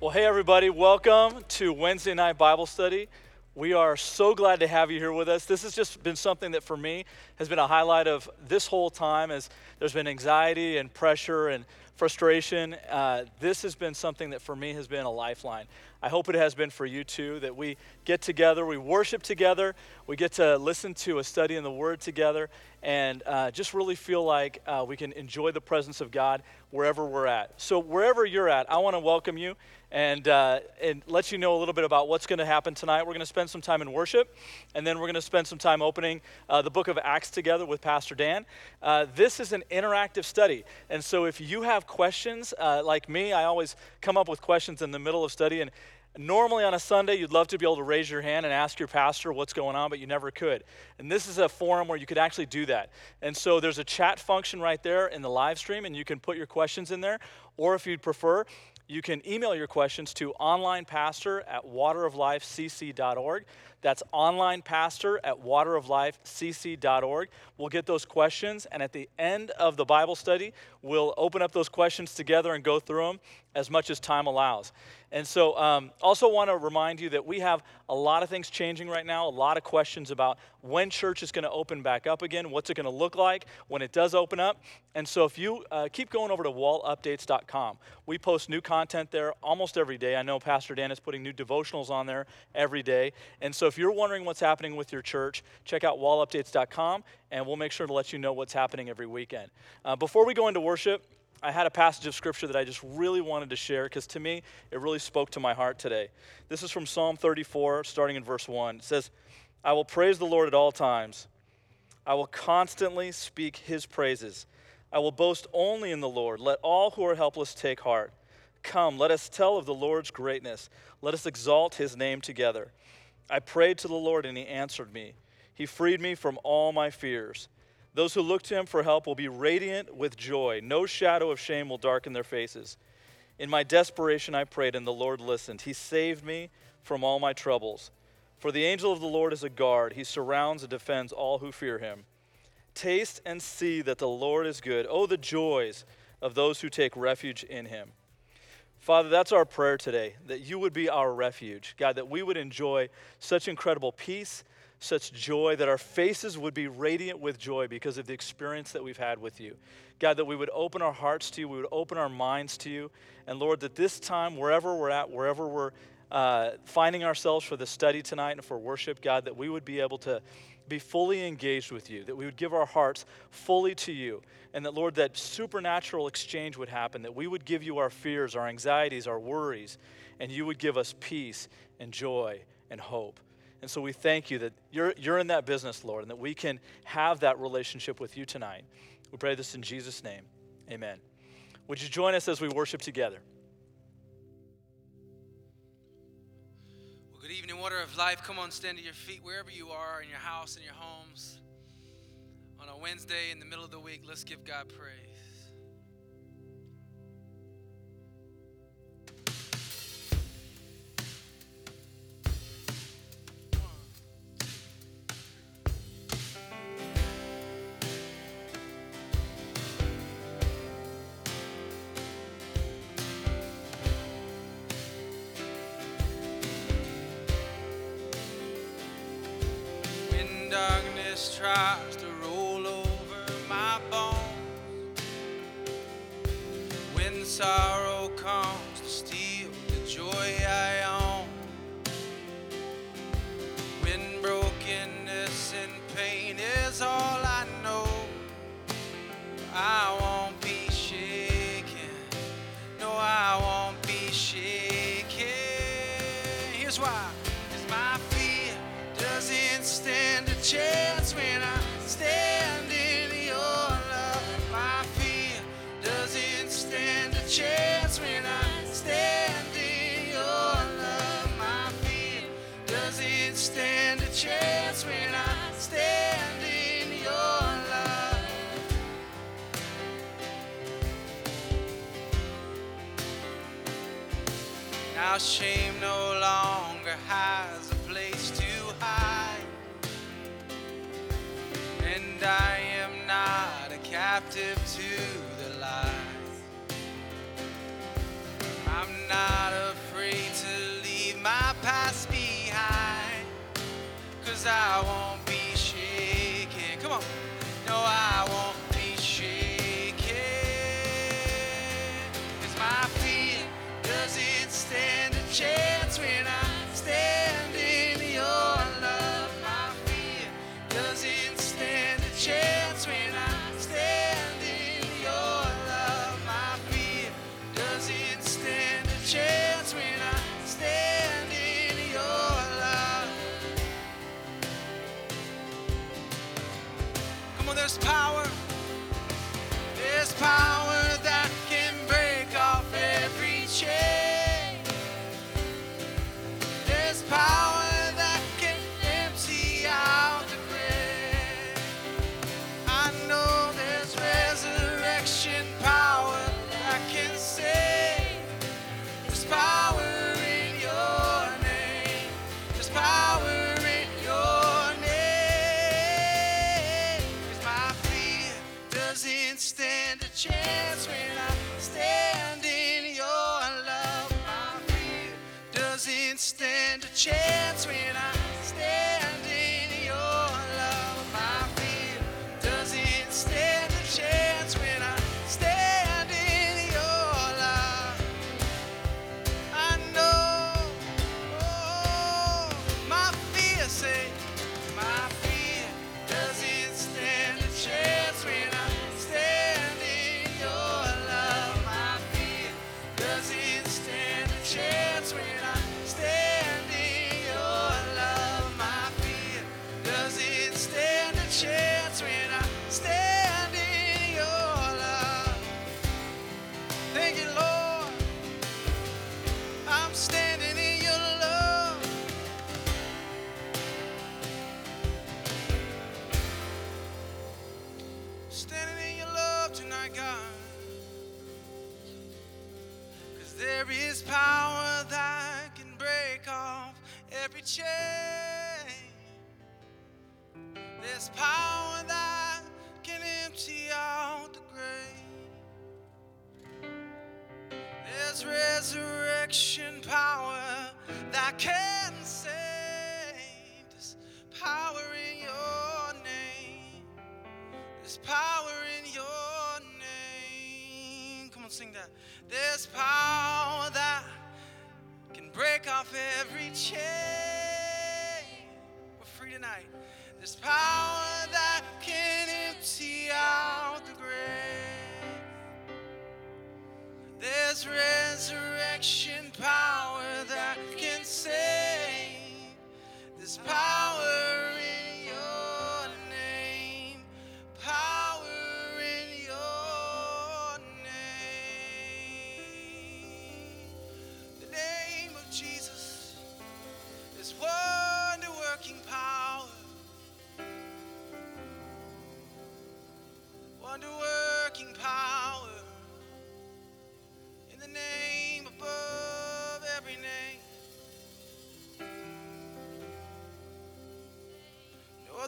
Well, hey, everybody, welcome to Wednesday Night Bible Study. We are so glad to have you here with us. This has just been something that for me has been a highlight of this whole time as there's been anxiety and pressure and frustration. Uh, this has been something that for me has been a lifeline. I hope it has been for you too, that we get together, we worship together, we get to listen to a study in the Word together, and uh, just really feel like uh, we can enjoy the presence of God wherever we're at. So, wherever you're at, I want to welcome you and, uh, and let you know a little bit about what's going to happen tonight. We're going to spend some time in worship, and then we're going to spend some time opening uh, the book of Acts together with Pastor Dan. Uh, this is an interactive study, and so if you have questions, uh, like me, I always come up with questions in the middle of study, and Normally on a Sunday, you'd love to be able to raise your hand and ask your pastor what's going on, but you never could. And this is a forum where you could actually do that. And so there's a chat function right there in the live stream, and you can put your questions in there. Or if you'd prefer, you can email your questions to onlinepastor at wateroflifecc.org. That's onlinepastor at wateroflifecc.org. We'll get those questions, and at the end of the Bible study, we'll open up those questions together and go through them as much as time allows. And so, um, also want to remind you that we have a lot of things changing right now, a lot of questions about when church is going to open back up again, what's it going to look like when it does open up. And so, if you uh, keep going over to wallupdates.com, we post new content there almost every day. I know Pastor Dan is putting new devotionals on there every day. And so, if you're wondering what's happening with your church, check out wallupdates.com, and we'll make sure to let you know what's happening every weekend. Uh, before we go into worship, I had a passage of scripture that I just really wanted to share because to me, it really spoke to my heart today. This is from Psalm 34, starting in verse 1. It says, I will praise the Lord at all times. I will constantly speak his praises. I will boast only in the Lord. Let all who are helpless take heart. Come, let us tell of the Lord's greatness. Let us exalt his name together. I prayed to the Lord, and he answered me. He freed me from all my fears. Those who look to him for help will be radiant with joy. No shadow of shame will darken their faces. In my desperation, I prayed, and the Lord listened. He saved me from all my troubles. For the angel of the Lord is a guard, he surrounds and defends all who fear him. Taste and see that the Lord is good. Oh, the joys of those who take refuge in him. Father, that's our prayer today, that you would be our refuge. God, that we would enjoy such incredible peace such joy, that our faces would be radiant with joy because of the experience that we've had with you. God, that we would open our hearts to you, we would open our minds to you. And Lord, that this time, wherever we're at, wherever we're uh, finding ourselves for the study tonight and for worship, God, that we would be able to be fully engaged with you, that we would give our hearts fully to you, and that, Lord, that supernatural exchange would happen, that we would give you our fears, our anxieties, our worries, and you would give us peace and joy and hope. And so we thank you that you're, you're in that business, Lord, and that we can have that relationship with you tonight. We pray this in Jesus' name. Amen. Would you join us as we worship together? Good evening, Water of Life. Come on, stand to your feet wherever you are, in your house, in your homes. On a Wednesday in the middle of the week, let's give God praise.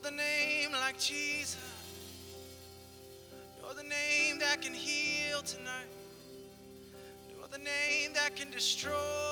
the name like Jesus. You're the name that can heal tonight. You're the name that can destroy.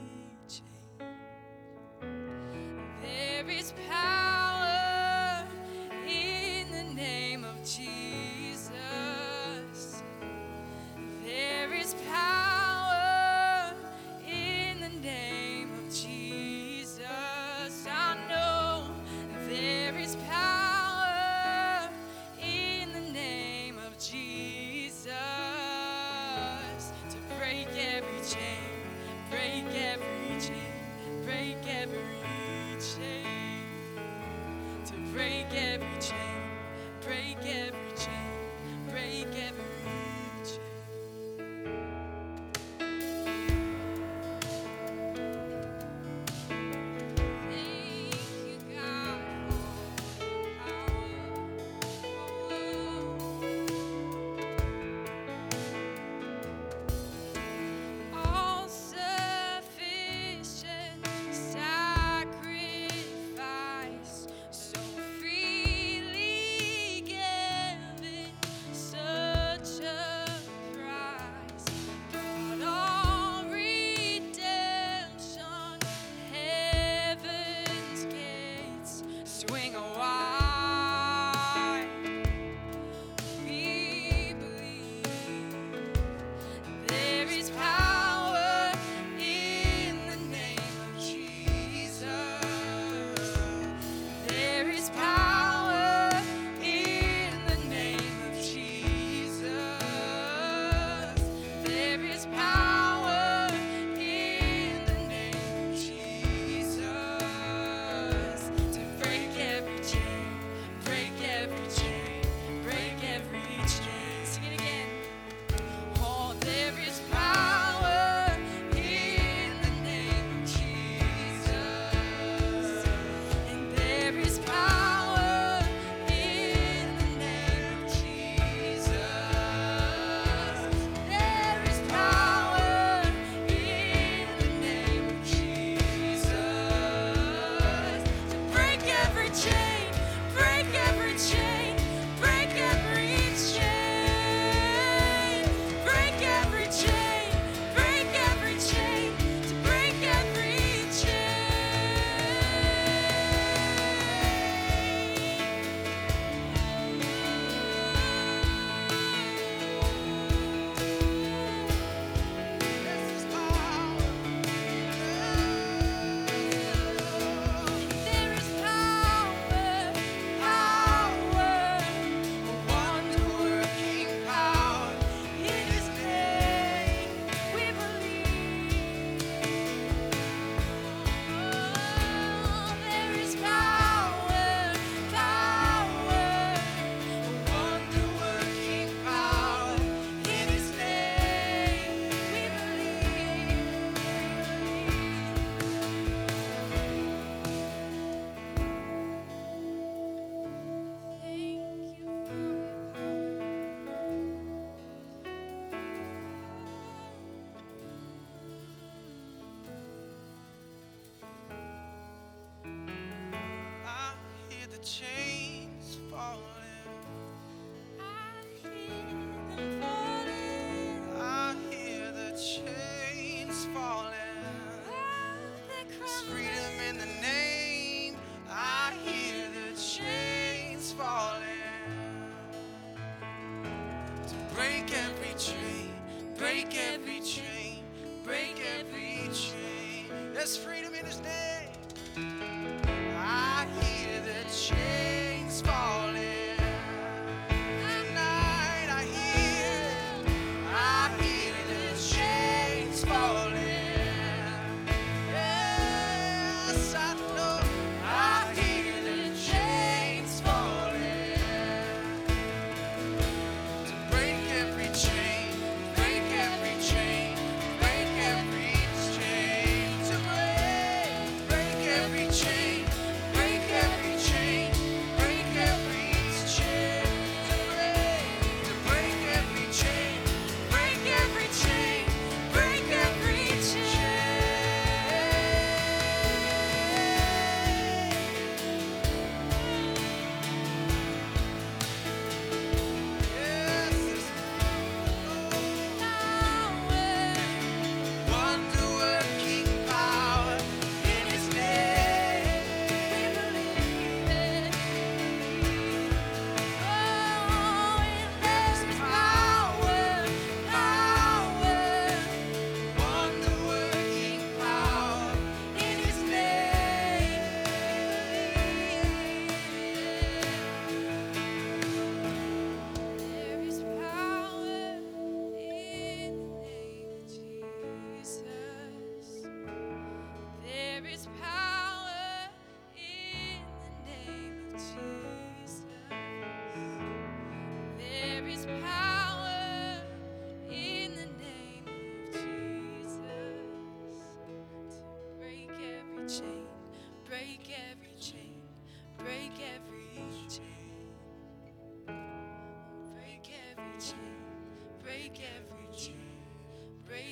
his power.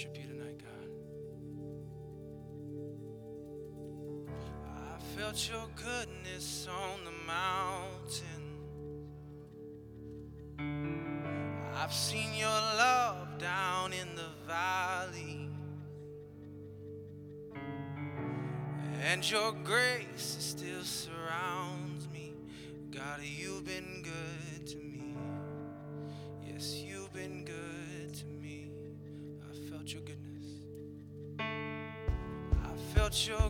worship you tonight, God. I felt your goodness on the mountain. I've seen your love down in the valley. And your grace is still surrounding. your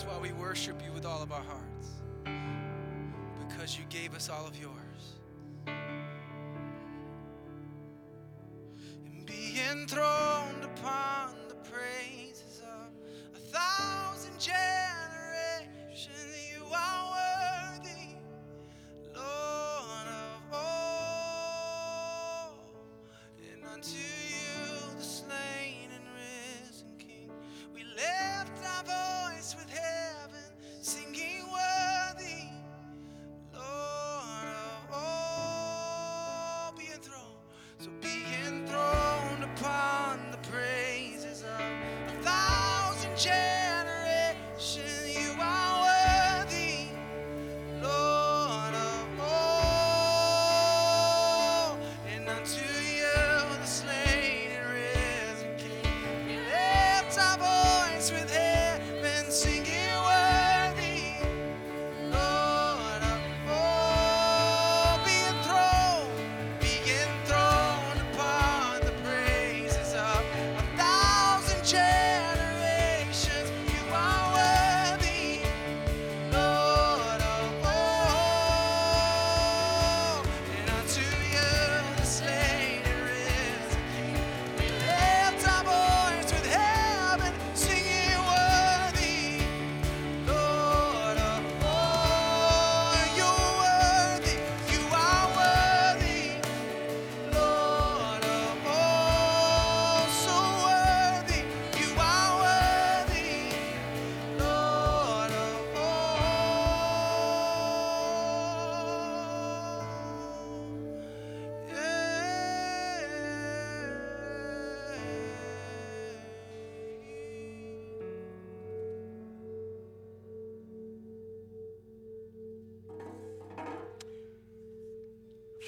That's why we worship you with all of our hearts, because you gave us all of yours.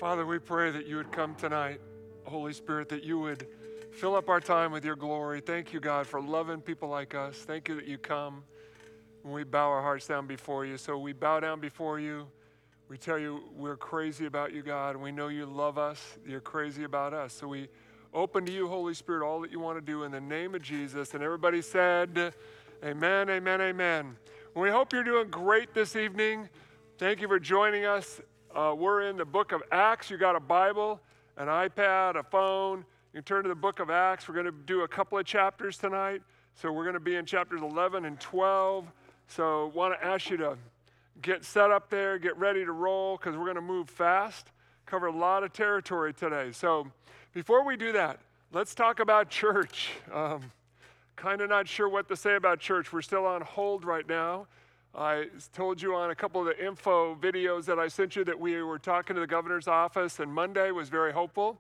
Father, we pray that you would come tonight, Holy Spirit, that you would fill up our time with your glory. Thank you, God, for loving people like us. Thank you that you come and we bow our hearts down before you. So we bow down before you. We tell you we're crazy about you, God, and we know you love us. You're crazy about us. So we open to you, Holy Spirit, all that you want to do in the name of Jesus. And everybody said, Amen, amen, amen. We hope you're doing great this evening. Thank you for joining us. Uh, we're in the book of Acts. You got a Bible, an iPad, a phone. You turn to the book of Acts. We're going to do a couple of chapters tonight. So we're going to be in chapters 11 and 12. So want to ask you to get set up there, get ready to roll because we're going to move fast, cover a lot of territory today. So before we do that, let's talk about church. Um, kind of not sure what to say about church. We're still on hold right now I told you on a couple of the info videos that I sent you that we were talking to the governor's office, and Monday was very hopeful.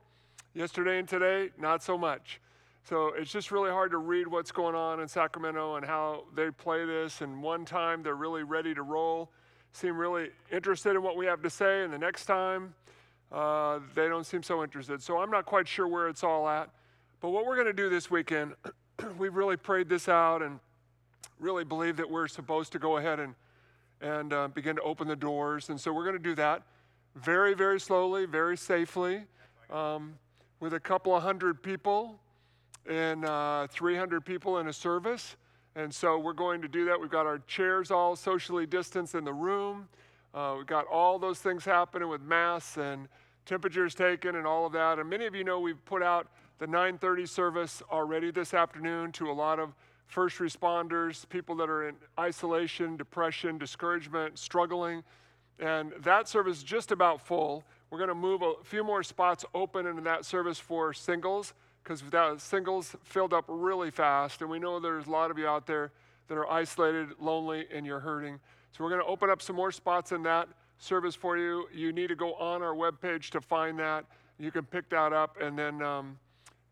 Yesterday and today, not so much. So it's just really hard to read what's going on in Sacramento and how they play this. And one time they're really ready to roll, seem really interested in what we have to say, and the next time uh, they don't seem so interested. So I'm not quite sure where it's all at. But what we're going to do this weekend, we've really prayed this out and really believe that we're supposed to go ahead and, and uh, begin to open the doors. And so we're going to do that very, very slowly, very safely. Um, with a couple of hundred people and uh, 300 people in a service. And so we're going to do that. We've got our chairs all socially distanced in the room. Uh, we've got all those things happening with masks and temperatures taken and all of that. And many of you know we've put out the 9:30 service already this afternoon to a lot of first responders, people that are in isolation, depression, discouragement, struggling. And that service is just about full. We're going to move a few more spots open into that service for singles because that singles filled up really fast. And we know there's a lot of you out there that are isolated, lonely, and you're hurting. So we're going to open up some more spots in that service for you. You need to go on our webpage to find that. You can pick that up and then um,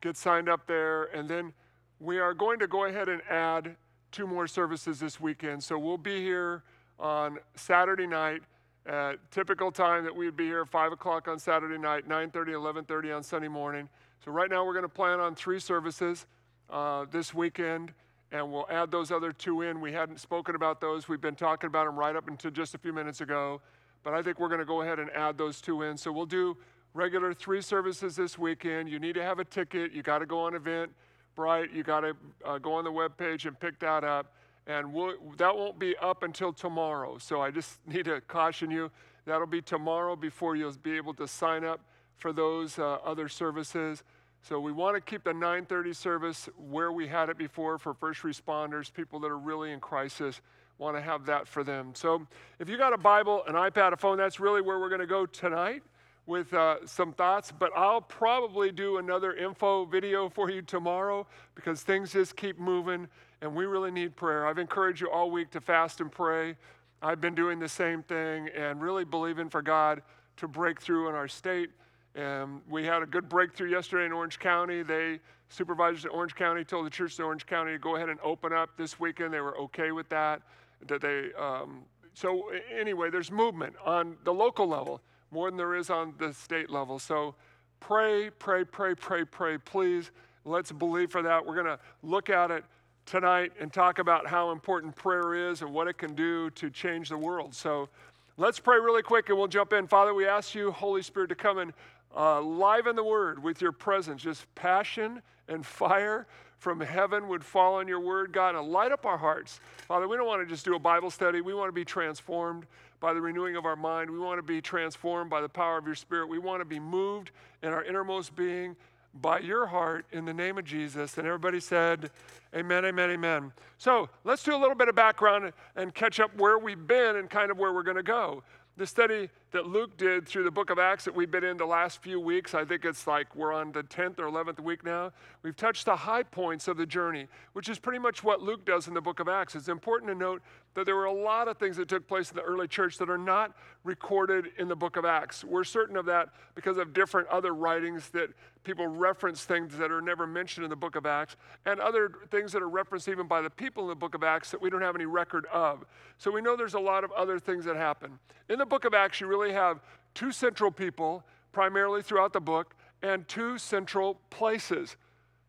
get signed up there. And then we are going to go ahead and add two more services this weekend. So we'll be here on Saturday night at typical time that we'd be here 5 o'clock on saturday night 9.30 11.30 on sunday morning. So right now we're going to plan on three services uh, this weekend and we'll add those other two in. We hadn't spoken about those. We've been talking about them right up until just a few minutes ago. But i think we're going to go ahead and add those two in. So we'll do regular three services this weekend. You need to have a ticket. You got to go on event bright you got to uh, go on the web page and pick that up and we'll, that won't be up until tomorrow. So I just need to caution you that'll be tomorrow before you'll be able to sign up for those uh, other services. So we want to keep the 9:30 service where we had it before for first responders, people that are really in crisis. Want to have that for them. So if you got a Bible, an iPad, a phone, that's really where we're going to go tonight with uh, some thoughts. But I'll probably do another info video for you tomorrow because things just keep moving and we really need prayer. I've encouraged you all week to fast and pray. I've been doing the same thing and really believing for God to break through in our state. And we had a good breakthrough yesterday in Orange County. They supervisors in Orange County told the church in Orange County to go ahead and open up this weekend. They were okay with that. That they um, so anyway, there's movement on the local level more than there is on the state level. So pray, pray, pray, pray, pray, please. Let's believe for that. We're going to look at it tonight and talk about how important prayer is and what it can do to change the world. So let's pray really quick and we'll jump in. Father, we ask you, Holy Spirit, to come and uh, liven the word with your presence. Just passion and fire from heaven would fall on your word, God, and light up our hearts. Father, we don't want to just do a Bible study. We want to be transformed by the renewing of our mind. We want to be transformed by the power of your spirit. We want to be moved in our innermost being by your heart in the name of Jesus. And everybody said, Amen, amen, amen. So let's do a little bit of background and catch up where we've been and kind of where we're going to go. The study that Luke did through the book of Acts that we've been in the last few weeks, I think it's like we're on the 10th or 11th week now. We've touched the high points of the journey, which is pretty much what Luke does in the book of Acts. It's important to note that there were a lot of things that took place in the early church that are not recorded in the book of Acts. We're certain of that because of different other writings that people reference things that are never mentioned in the book of Acts, and other things that are referenced even by the people in the book of Acts that we don't have any record of. So we know there's a lot of other things that happen. In the book of Acts, you really have two central people, primarily throughout the book, and two central places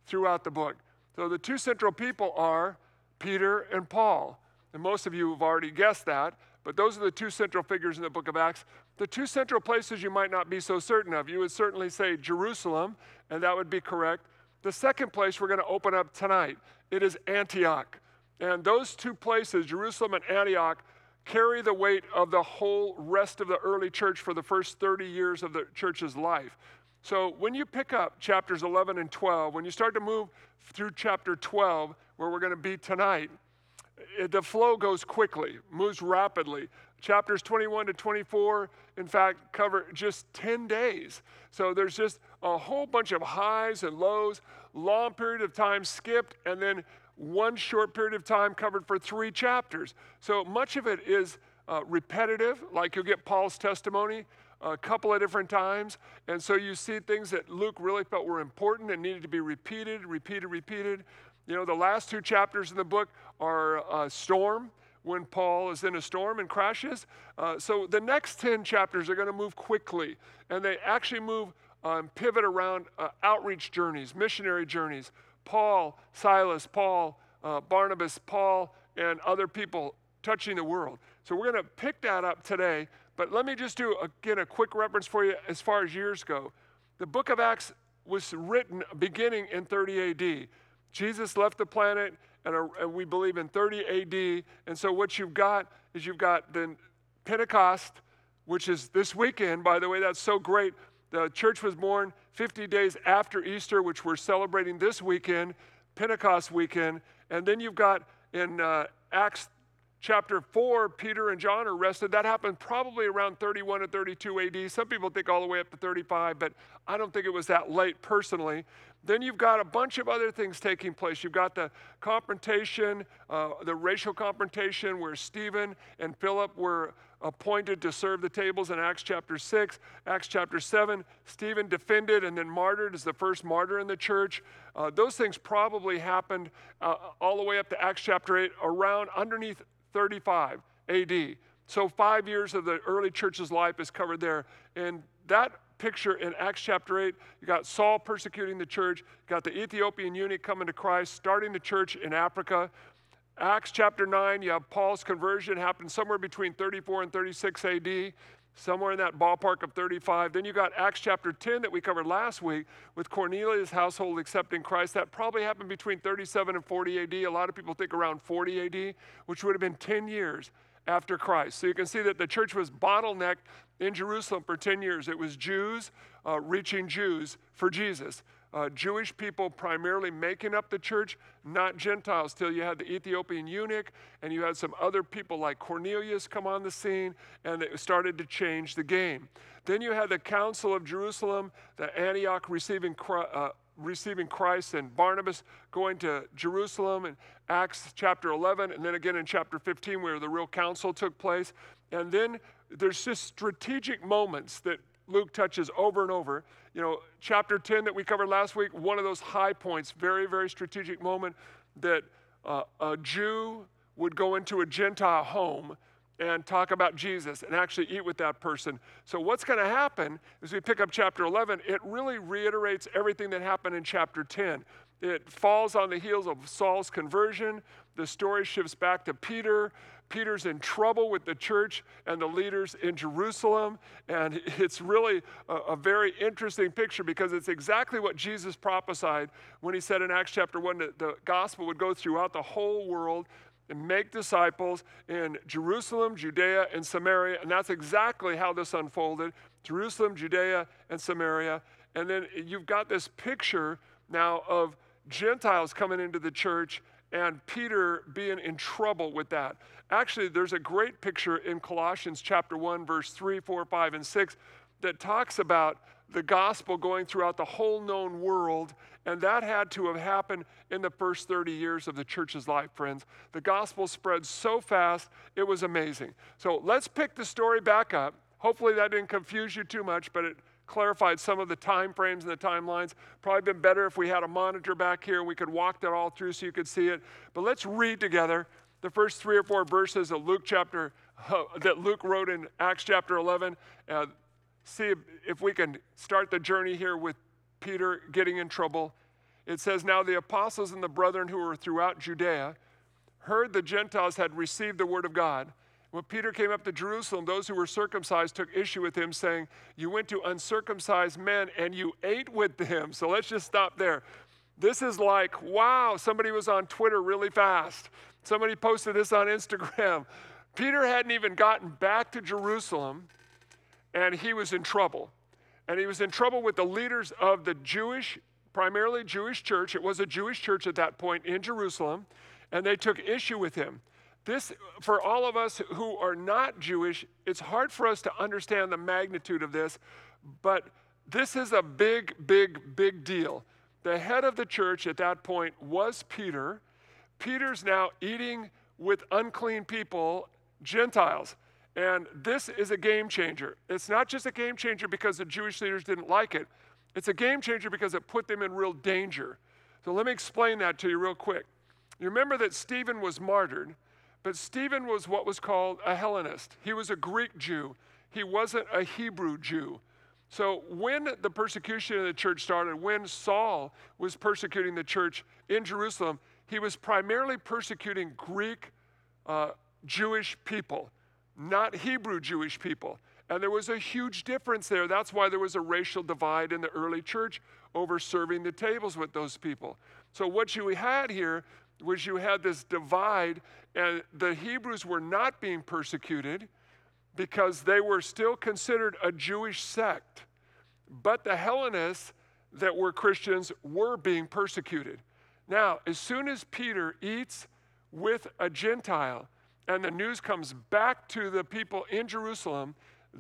throughout the book. So the two central people are Peter and Paul. And most of you have already guessed that, but those are the two central figures in the book of Acts. The two central places you might not be so certain of. You would certainly say Jerusalem, and that would be correct. The second place we're going to open up tonight, it is Antioch. And those two places, Jerusalem and Antioch, carry the weight of the whole rest of the early church for the first 30 years of the church's life. So when you pick up chapters 11 and 12, when you start to move through chapter 12, where we're going to be tonight, it- the flow goes quickly, moves rapidly. Chapters 21 to 24, in fact, cover just 10 days. So there's just a whole bunch of highs and lows, long period of time skipped, and then one short period of time covered for three chapters. So much of it is uh, repetitive, like you'll get Paul's testimony a couple of different times. And so you see things that Luke really felt were important and needed to be repeated, repeated, repeated. You know, the last two chapters in the book are a storm when Paul is in a storm and crashes. Uh, so the next 10 chapters are going to move quickly, and they actually move um, pivot around uh, outreach journeys, missionary journeys. Paul, Silas, Paul, uh, Barnabas, Paul, and other people touching the world. So we're going to pick that up today. But let me just do again a quick reference for you as far as years go. The book of Acts was written beginning in 30 AD. Jesus left the planet, and, uh, and we believe in 30 AD. And so what you've got is you've got the Pentecost, which is this weekend. By the way, that's so great. The church was born 50 days after Easter, which we're celebrating this weekend, Pentecost weekend. And then you've got in uh, Acts chapter 4, Peter and John are arrested. That happened probably around 31 to 32 AD. Some people think all the way up to 35, but I don't think it was that late personally. Then you've got a bunch of other things taking place. You've got the confrontation, uh, the racial confrontation where Stephen and Philip were appointed to serve the tables in Acts chapter 6. Acts chapter 7, Stephen defended and then martyred as the first martyr in the church. Uh, those things probably happened uh, all the way up to Acts chapter 8, around underneath 35 AD. So, five years of the early church's life is covered there. And that picture in Acts chapter 8, you got Saul persecuting the church, you got the Ethiopian eunuch coming to Christ, starting the church in Africa. Acts chapter 9, you have Paul's conversion happened somewhere between 34 and 36 AD, somewhere in that ballpark of 35. Then you got Acts chapter 10 that we covered last week with Cornelius' household accepting Christ. That probably happened between 37 and 40 AD. A lot of people think around 40 AD, which would have been 10 years after Christ. So you can see that the church was bottlenecked in Jerusalem for 10 years. It was Jews uh, reaching Jews for Jesus. Uh, Jewish people primarily making up the church, not Gentiles, till you had the Ethiopian eunuch and you had some other people like Cornelius come on the scene and it started to change the game. Then you had the Council of Jerusalem, the Antioch receiving uh, receiving Christ and Barnabas going to Jerusalem in Acts chapter 11, and then again in chapter 15 where the real council took place. And then there's just strategic moments that Luke touches over and over. You know, chapter 10 that we covered last week, one of those high points, very, very strategic moment that uh, a Jew would go into a Gentile home and talk about Jesus and actually eat with that person. So, what's going to happen as we pick up chapter 11, it really reiterates everything that happened in chapter 10. It falls on the heels of Saul's conversion. The story shifts back to Peter. Peter's in trouble with the church and the leaders in Jerusalem. And it's really a, a, very interesting picture because it's exactly what Jesus prophesied when he said in Acts chapter 1 that the gospel would go throughout the whole world and make disciples in Jerusalem, Judea, and Samaria. And that's exactly how this unfolded Jerusalem, Judea, and Samaria. And then you've got this picture now of Gentiles coming into the church and Peter being in trouble with that. Actually, there's a great picture in Colossians chapter 1, verse 3, 4, 5, and 6 that talks about the gospel going throughout the whole known world, and that had to have happened in the first 30 years of the church's life, friends. The gospel spread so fast, it was amazing. So let's pick the story back up. Hopefully, that didn't confuse you too much, but it clarified some of the time frames and the timelines. Probably been better if we had a monitor back here and we could walk that all through so you could see it. But let's read together the first three or four verses of Luke chapter uh, that Luke wrote in Acts chapter 11. Uh, see if, if we can start the journey here with Peter getting in trouble. It says, Now the apostles and the brethren who were throughout Judea heard the Gentiles had received the word of God. When Peter came up to Jerusalem, those who were circumcised took issue with him, saying, You went to uncircumcised men and you ate with them. So let's just stop there. This is like, wow, somebody was on Twitter really fast. Somebody posted this on Instagram. Peter hadn't even gotten back to Jerusalem and he was in trouble. and he was in trouble with the leaders of the Jewish, primarily Jewish church. It was a Jewish church at that point in Jerusalem, and they took issue with him. This, for all of us who are not Jewish, it's hard for us to understand the magnitude of this, but this is a big, big, big deal. The head of the church at that point was Peter. Peter's now eating with unclean people, Gentiles. And this is a game changer. It's not just a game changer because the Jewish leaders didn't like it, it's a game changer because it put them in real danger. So let me explain that to you real quick. You remember that Stephen was martyred, but Stephen was what was called a Hellenist. He was a Greek Jew, he wasn't a Hebrew Jew. So when the persecution of the church started, when Saul was persecuting the church in Jerusalem, he was primarily persecuting Greek uh, Jewish people not Hebrew Jewish people. And there was a huge difference there. That's why there was a racial divide in the early church over serving the tables with those people. So, what you had here was you had this divide, and the Hebrews were not being persecuted because they were still considered a Jewish sect. But the Hellenists that were Christians were being persecuted. Now, as soon as Peter eats with a Gentile, and the news comes back to the people in Jerusalem,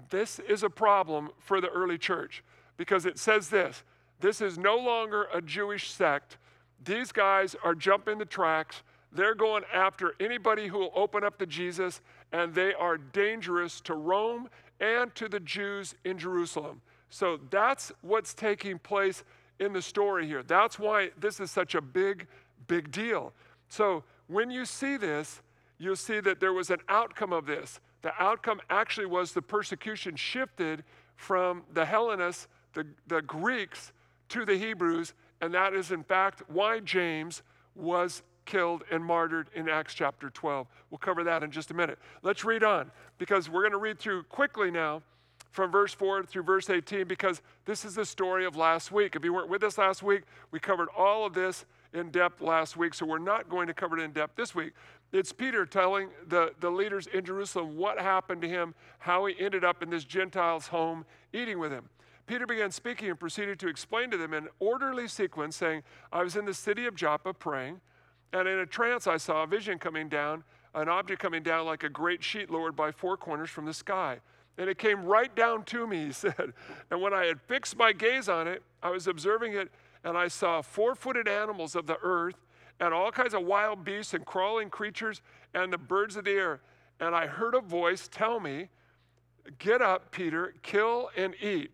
this is a problem for the early church because it says this this is no longer a Jewish sect. These guys are jumping the tracks. They're going after anybody who will open up to Jesus, and they are dangerous to Rome and to the Jews in Jerusalem. So that's what's taking place in the story here. That's why this is such a big, big deal. So when you see this, you'll see that there was an outcome of this. The outcome actually was the persecution shifted from the Hellenists, the, the Greeks, to the Hebrews, and that is in fact why James was killed and martyred in Acts chapter 12. We'll cover that in just a minute. Let's read on because we're going to read through quickly now from verse 4 through verse 18 because this is the story of last week. If you weren't with us last week, we covered all of this in depth last week, so we're not going to cover it in depth this week. It's Peter telling the, the leaders in Jerusalem what happened to him, how he ended up in this Gentile's home eating with him. Peter began speaking and proceeded to explain to them in orderly sequence, saying, I was in the city of Joppa praying, and in a trance I saw a vision coming down, an object coming down like a great sheet lowered by four corners from the sky. And it came right down to me, he said. And when I had fixed my gaze on it, I was observing it, and I saw four footed animals of the earth and all kinds of wild beasts and crawling creatures and the birds of the air. And I heard a voice tell me, Get up, Peter, kill and eat.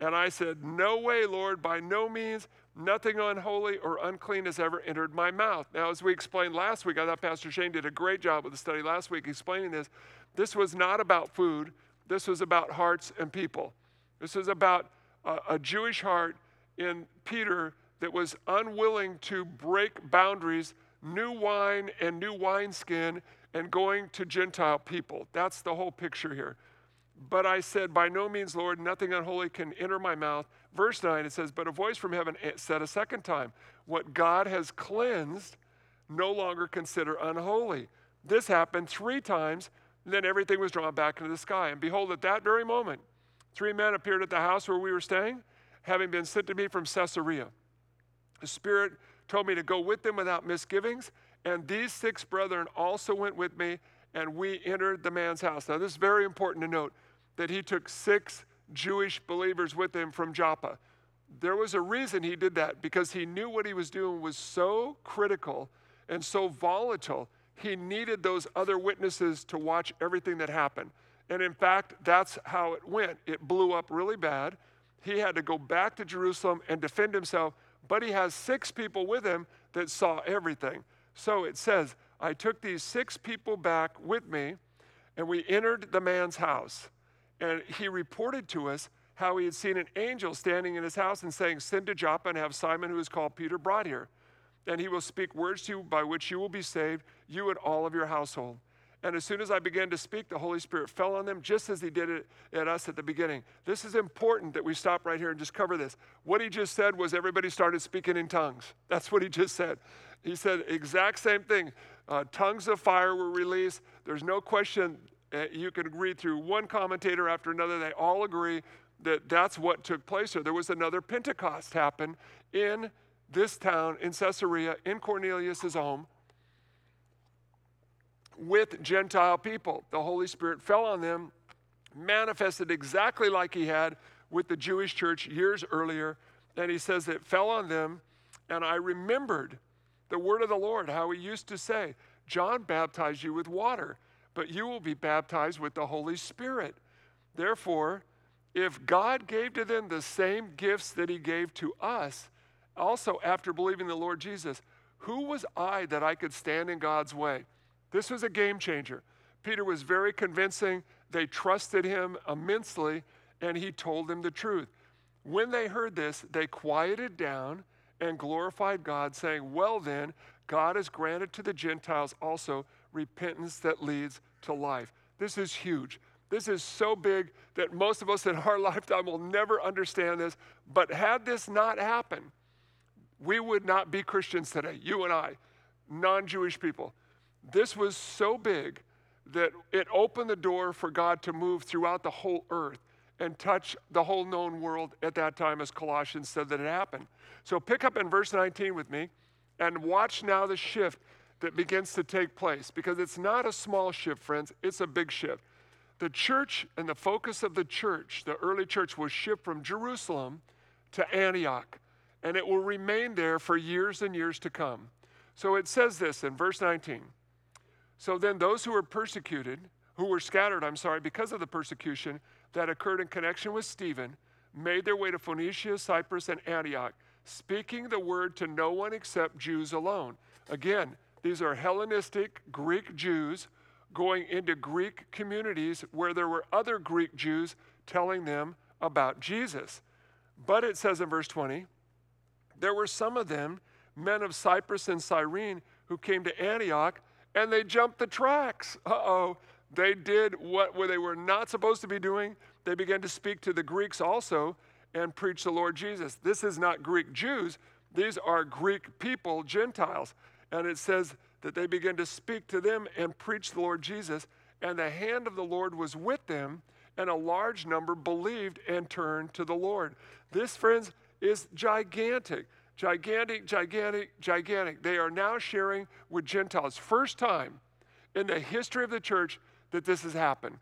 And I said, No way, Lord, by no means. Nothing unholy or unclean has ever entered my mouth. Now, as we explained last week, I thought Pastor Shane did a great job with the study last week explaining this. This was not about food, this was about hearts and people. This was about a, a Jewish heart in Peter that was unwilling to break boundaries, new wine and new wineskin, and going to Gentile people. That's the whole picture here. But I said, By no means, Lord, nothing unholy can enter my mouth. Verse 9, it says, But a voice from heaven said a second time, What God has cleansed, no longer consider unholy. This happened three times, then everything was drawn back into the sky. And behold, at that very moment, three men appeared at the house where we were staying, having been sent to me from Caesarea. The Spirit told me to go with them without misgivings. And these six brethren also went with me, and we entered the man's house. Now, this is very important to note that he took six Jewish believers with him from Joppa. There was a reason he did that because he knew what he was doing was so critical and so volatile. He needed those other witnesses to watch everything that happened. And in fact, that's how it went. It blew up really bad. He had to go back to Jerusalem and defend himself but he has six people with him that saw everything. So it says, I took these six people back with me, and we entered the man's house. And he reported to us how he had seen an angel standing in his house and saying, Send to Joppa and have Simon, who is called Peter, brought here. And he will speak words to you by which you will be saved, you and all of your household. And as soon as I began to speak, the Holy Spirit fell on them, just as He did it at us at the beginning. This is important that we stop right here and just cover this. What He just said was everybody started speaking in tongues. That's what He just said. He said exact same thing. Uh, tongues of fire were released. There's no question. Uh, you can read through one commentator after another. They all agree that that's what took place here. There was another Pentecost happen in this town in Caesarea, in Cornelius' home, with Gentile people. The Holy Spirit fell on them, manifested exactly like he had with the Jewish church years earlier. And he says it fell on them, and I remembered the word of the Lord, how he used to say, John baptized you with water, but you will be baptized with the Holy Spirit. Therefore, if God gave to them the same gifts that he gave to us, also after believing the Lord Jesus, who was I that I could stand in God's way? This was a game changer. Peter was very convincing. They trusted him immensely, and he told them the truth. When they heard this, they quieted down and glorified God, saying, Well, then, God has granted to the Gentiles also repentance that leads to life. This is huge. This is so big that most of us in our lifetime will never understand this. But had this not happened, we would not be Christians today, you and I, non Jewish people. This was so big that it opened the door for God to move throughout the whole earth and touch the whole known world at that time, as Colossians said that it happened. So pick up in verse 19 with me and watch now the shift that begins to take place because it's not a small shift, friends, it's a big shift. The church and the focus of the church, the early church, was shipped from Jerusalem to Antioch, and it will remain there for years and years to come. So it says this in verse 19. So then, those who were persecuted, who were scattered, I'm sorry, because of the persecution that occurred in connection with Stephen, made their way to Phoenicia, Cyprus, and Antioch, speaking the word to no one except Jews alone. Again, these are Hellenistic Greek Jews going into Greek communities where there were other Greek Jews telling them about Jesus. But it says in verse 20, there were some of them, men of Cyprus and Cyrene, who came to Antioch and they jumped the tracks. Uh oh. They did what they were not supposed to be doing. They began to speak to the Greeks also and preach the Lord Jesus. This is not Greek Jews, these are Greek people, Gentiles. And it says that they began to speak to them and preach the Lord Jesus, and the hand of the Lord was with them, and a large number believed and turned to the Lord. This, friends, is gigantic. Gigantic, gigantic, gigantic. They are now sharing with Gentiles. First time in the history of the church that this has happened.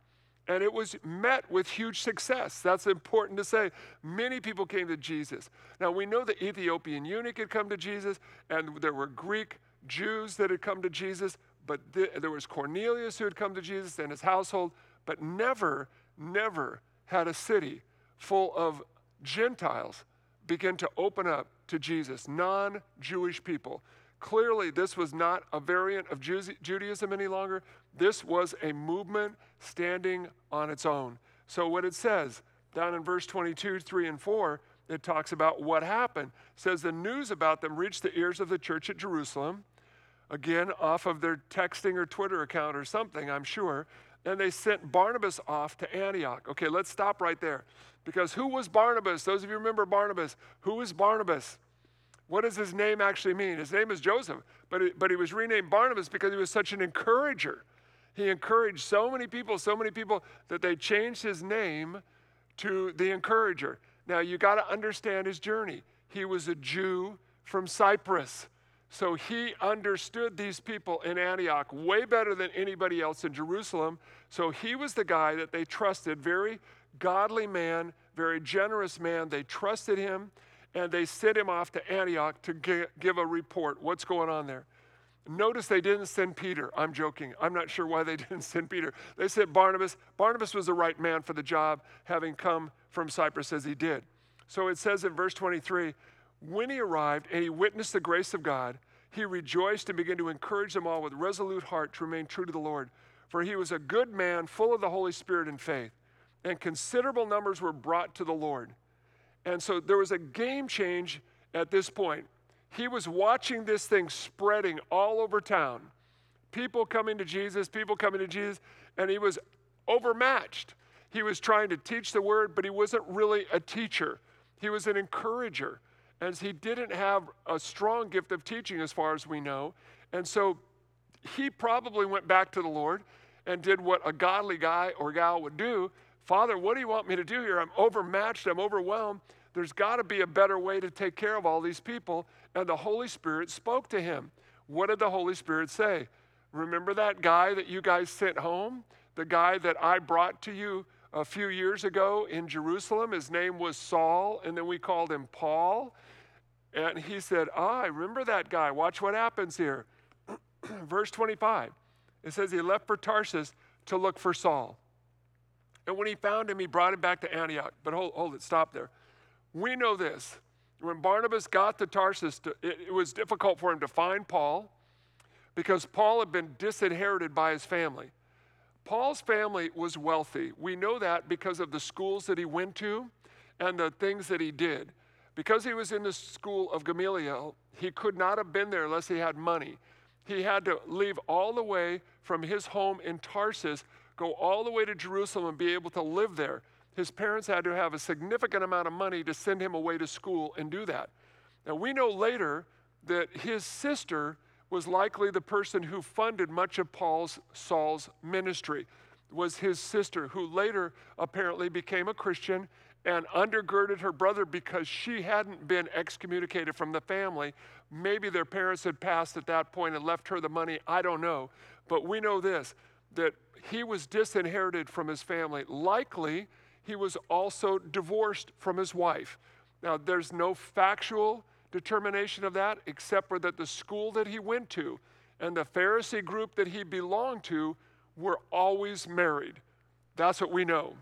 And it was met with huge success. That's important to say. Many people came to Jesus. Now, we know the Ethiopian eunuch had come to Jesus, and there were Greek Jews that had come to Jesus, but th- there was Cornelius who had come to Jesus and his household, but never, never had a city full of Gentiles begin to open up to Jesus, non Jewish people. Clearly, this was not a variant of Judaism any longer. This was a movement standing on its own. So, what it says down in verse 22, 3, and 4, it talks about what happened. It says the news about them reached the ears of the church at Jerusalem, again, off of their texting or Twitter account or something, I'm sure. And they sent Barnabas off to Antioch. Okay, let's stop right there. Because who was Barnabas? Those of you remember Barnabas. Who was Barnabas? What does his name actually mean? His name is Joseph, but, it, but he was renamed Barnabas because he was such an encourager. He encouraged so many people, so many people that they changed his name to the encourager. Now, you got to understand his journey. He was a Jew from Cyprus. So he understood these people in Antioch way better than anybody else in Jerusalem. So he was the guy that they trusted, very godly man, very generous man. They trusted him and they sent him off to Antioch to give a report. What's going on there? Notice they didn't send Peter. I'm joking. I'm not sure why they didn't send Peter. They sent Barnabas. Barnabas was the right man for the job, having come from Cyprus as he did. So it says in verse 23 when he arrived and he witnessed the grace of God, he rejoiced and began to encourage them all with resolute heart to remain true to the Lord. For he was a good man, full of the Holy Spirit and faith. And considerable numbers were brought to the Lord. And so there was a game change at this point. He was watching this thing spreading all over town. People coming to Jesus, people coming to Jesus, and he was overmatched. He was trying to teach the word, but he wasn't really a teacher. He was an encourager. And he didn't have a strong gift of teaching, as far as we know. And so he probably went back to the Lord and did what a godly guy or gal would do Father, what do you want me to do here? I'm overmatched, I'm overwhelmed. There's got to be a better way to take care of all these people. And the Holy Spirit spoke to him. What did the Holy Spirit say? Remember that guy that you guys sent home? The guy that I brought to you a few years ago in Jerusalem? His name was Saul, and then we called him Paul. And he said, Ah, I remember that guy. Watch what happens here. Verse 25. It says he left for Tarsus to look for Saul. And when he found him, he brought him back to Antioch. But hold, hold it, stop there. We know this. When Barnabas got to Tarsus, to, it, it was difficult for him to find Paul because Paul had been disinherited by his family. Paul's family was wealthy. We know that because of the schools that he went to and the things that he did. Because he was in the school of Gamaliel, he could not have been there unless he had money. He had to leave all the way from his home in Tarsus, go all the way to Jerusalem and be able to live there. His parents had to have a significant amount of money to send him away to school and do that. Now, we know later that his sister was likely the person who funded much of Paul's Saul's ministry was his sister who later apparently became a Christian and undergirded her brother because she hadn't been excommunicated from the family. Maybe their parents had passed at that point and left her the money. I don't know. But we know this that he was disinherited from his family. Likely, he was also divorced from his wife. Now, there's no factual determination of that except for that the school that he went to and the Pharisee group that he belonged to were always married. That's what we know.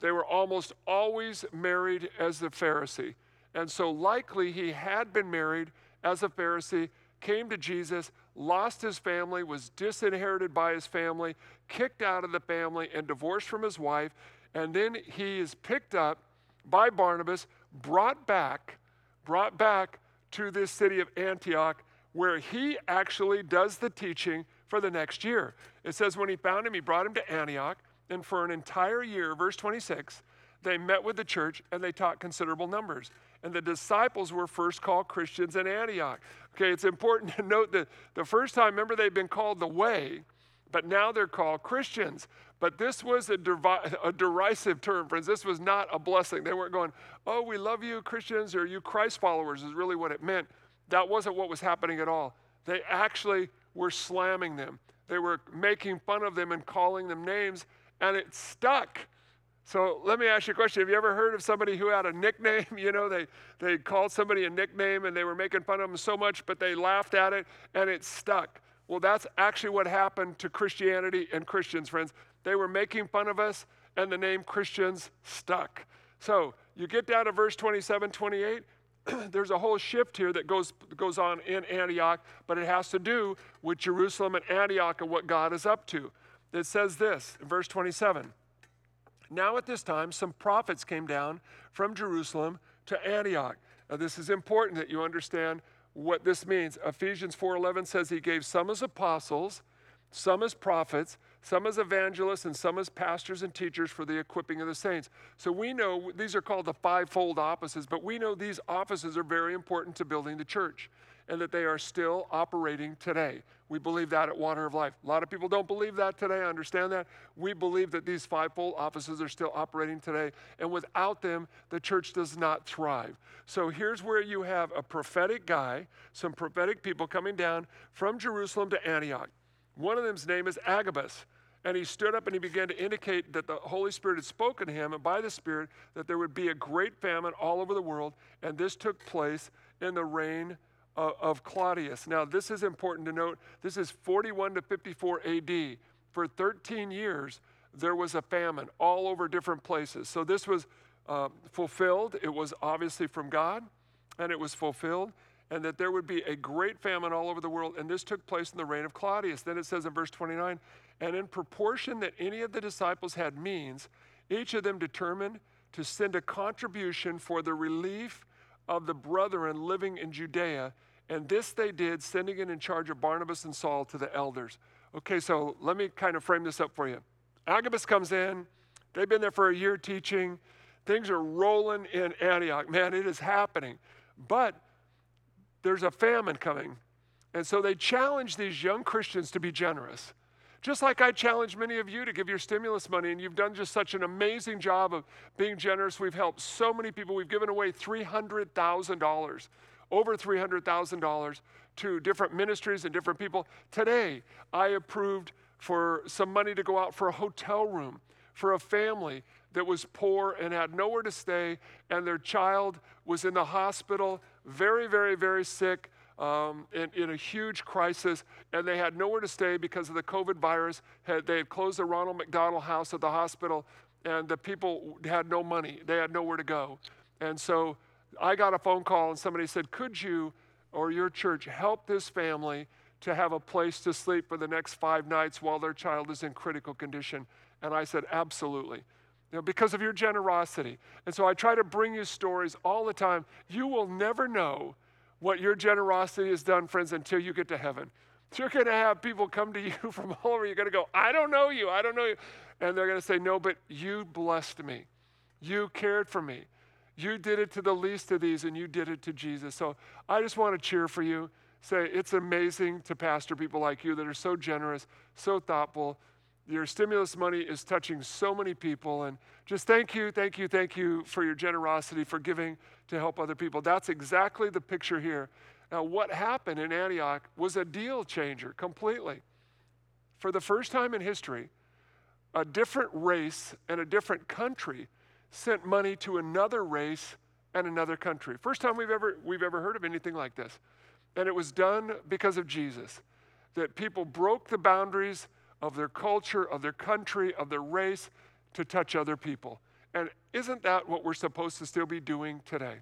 They were almost always married as the Pharisee. And so, likely, he had been married as a Pharisee, came to Jesus, lost his family, was disinherited by his family, kicked out of the family, and divorced from his wife. And then he is picked up by Barnabas, brought back, brought back to this city of Antioch, where he actually does the teaching for the next year. It says, when he found him, he brought him to Antioch, and for an entire year, verse 26, they met with the church and they taught considerable numbers. And the disciples were first called Christians in Antioch. Okay, it's important to note that the first time, remember, they've been called the way, but now they're called Christians. But this was a, dervi- a, derisive term, friends. This was not a blessing. They weren't going, oh, we love you, Christians, or you Christ followers, is really what it meant. That wasn't what was happening at all. They actually were slamming them, they were making fun of them and calling them names, and it stuck. So let me ask you a question. Have you ever heard of somebody who had a nickname? You know, they, they called somebody a nickname and they were making fun of them so much, but they laughed at it and it stuck. Well, that's actually what happened to Christianity and Christians, friends. They were making fun of us and the name Christians stuck. So you get down to verse 27, 28. There's a whole shift here that goes, goes on in Antioch, but it has to do with Jerusalem and Antioch and what God is up to. It says this in verse 27. Now, at this time, some prophets came down from Jerusalem to Antioch. Now, this is important that you understand what this means. Ephesians 4:11 says he gave some as apostles, some as prophets, some as evangelists, and some as pastors and teachers for the equipping of the saints. So we know these are called the fivefold offices, but we know these offices are very important to building the church and that they are still operating today. We believe that at Water of Life. A lot of people don't believe that today. I understand that. We believe that these fivefold offices are still operating today, and without them, the church does not thrive. So here's where you have a prophetic guy, some prophetic people coming down from Jerusalem to Antioch. One of them's name is Agabus. And he stood up and he began to indicate that the Holy Spirit had spoken to him, and by the Spirit, that there would be a great famine all over the world. And this took place in the reign of, Claudius. Now, this is important to note. This is 41 to 54 AD. For 13 years, there was a famine all over different places. So this was uh, fulfilled. It was obviously from God, and it was fulfilled, and that there would be a great famine all over the world. And this took place in the reign of Claudius. Then it says in verse 29 and in proportion that any of the disciples had means, each of them determined to send a contribution for the relief of the brethren living in Judea and this they did, sending it in charge of Barnabas and Saul to the elders. Okay, so let me kind of frame this up for you. Agabus comes in, they've been there for a year teaching. Things are rolling in Antioch. Man, it is happening. But there's a famine coming. And so they challenge these young Christians to be generous. Just like I challenge many of you to give your stimulus money, and you've done just such an amazing job of being generous. We've helped so many people. We've given away $300,000, over $300,000 to different ministries and different people. Today, I approved for some money to go out for a hotel room for a family that was poor and had nowhere to stay, and their child was in the hospital, very, very, very sick. Um, in, in, a huge crisis, and they had nowhere to stay because of the COVID virus. Had, they had closed the Ronald McDonald House at the hospital, and the people had no money. They had nowhere to go. And so I got a phone call, and somebody said, Could you or your church help this family to have a place to sleep for the next five nights while their child is in critical condition? And I said, Absolutely you know, because of your generosity. And so I try to bring you stories all the time. You will never know what your generosity has done, friends, until you get to heaven. You're going to have people come to you from all over. You're going to go, I don't know you. I don't know you. And they're going to say, No, but you blessed me. You cared for me. You did it to the least of these, and you did it to Jesus. So I just want to cheer for you. Say, it's amazing to pastor people like you that are so generous, so thoughtful, your stimulus money is touching so many people. And just thank you, thank you, thank you for your generosity, for giving to help other people. That's exactly the picture here. Now, what happened in Antioch was a deal changer completely. For the first time in history, a different race and a different country sent money to another race and another country. First time we've ever, we've ever heard of anything like this. And it was done because of Jesus. That people broke the boundaries of their culture, of their country, of their race to touch other people. And isn't that what we're supposed to still be doing today?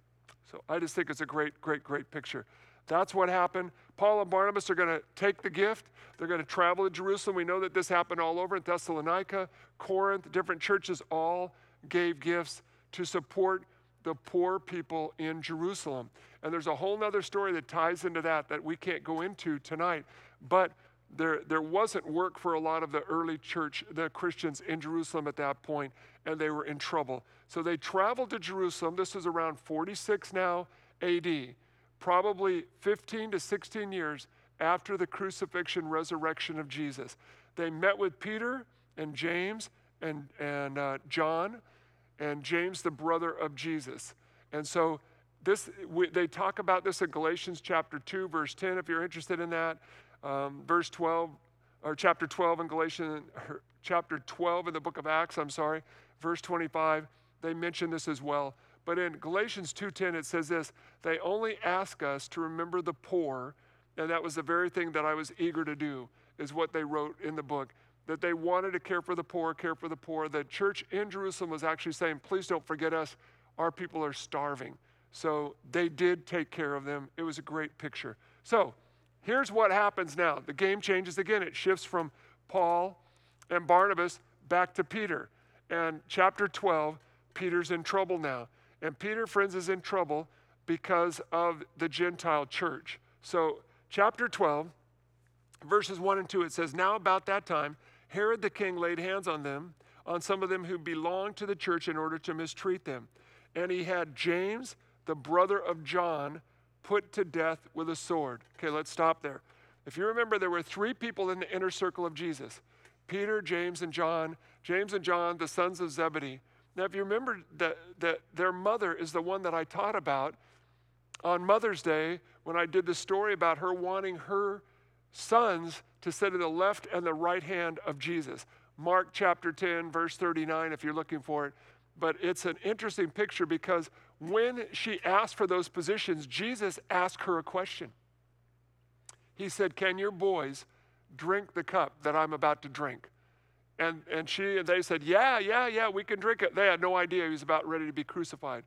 So I just think it's a great, great, great picture. That's what happened. Paul and Barnabas are going to take the gift. They're going to travel to Jerusalem. We know that this happened all over in Thessalonica, Corinth, different churches all gave gifts to support the poor people in Jerusalem. And there's a whole other story that ties into that that we can't go into tonight. But there, there wasn't work for a lot of the early church, the Christians in Jerusalem at that point, and they were in trouble. So they traveled to Jerusalem. This is around 46 now AD, probably 15 to 16 years after the crucifixion, resurrection of Jesus. They met with Peter and James and, and uh, John, and James, the brother of Jesus. And so this, we, they talk about this in Galatians chapter 2, verse 10, if you're interested in that um, verse 12, or chapter 12 in Galatians, chapter 12 in the book of Acts, I'm sorry, verse 25, they mention this as well. But in Galatians 2:10 it says this, they only ask us to remember the poor, and that was the very thing that I was eager to do, is what they wrote in the book. That they wanted to care for the poor, care for the poor. The church in Jerusalem was actually saying, please don't forget us. Our people are starving. So they did take care of them. It was a great picture. So Here's what happens now the game changes again. It shifts from Paul and Barnabas back to Peter. And chapter 12, Peter's in trouble now. And Peter, friends, is in trouble because of the Gentile church. So, chapter 12, verses 1 and 2, it says, Now about that time, Herod the king laid hands on them, on some of them who belonged to the church, in order to mistreat them. And he had James, the brother of John, put to death with a sword. Okay, let's stop there. If you remember, there were three people in the inner circle of Jesus Peter, James, and John. James and John, the sons of Zebedee. Now, if you remember that, that their mother is the one that I taught about on Mother's Day when I did the story about her wanting her sons to sit at the left and the right hand of Jesus. Mark chapter 10, verse 39, if you're looking for it. But it's an interesting picture because when she asked for those positions, Jesus asked her a question. He said, Can your boys drink the cup that I'm about to drink? And, and she and they said, Yeah, yeah, yeah, we can drink it. They had no idea he was about ready to be crucified.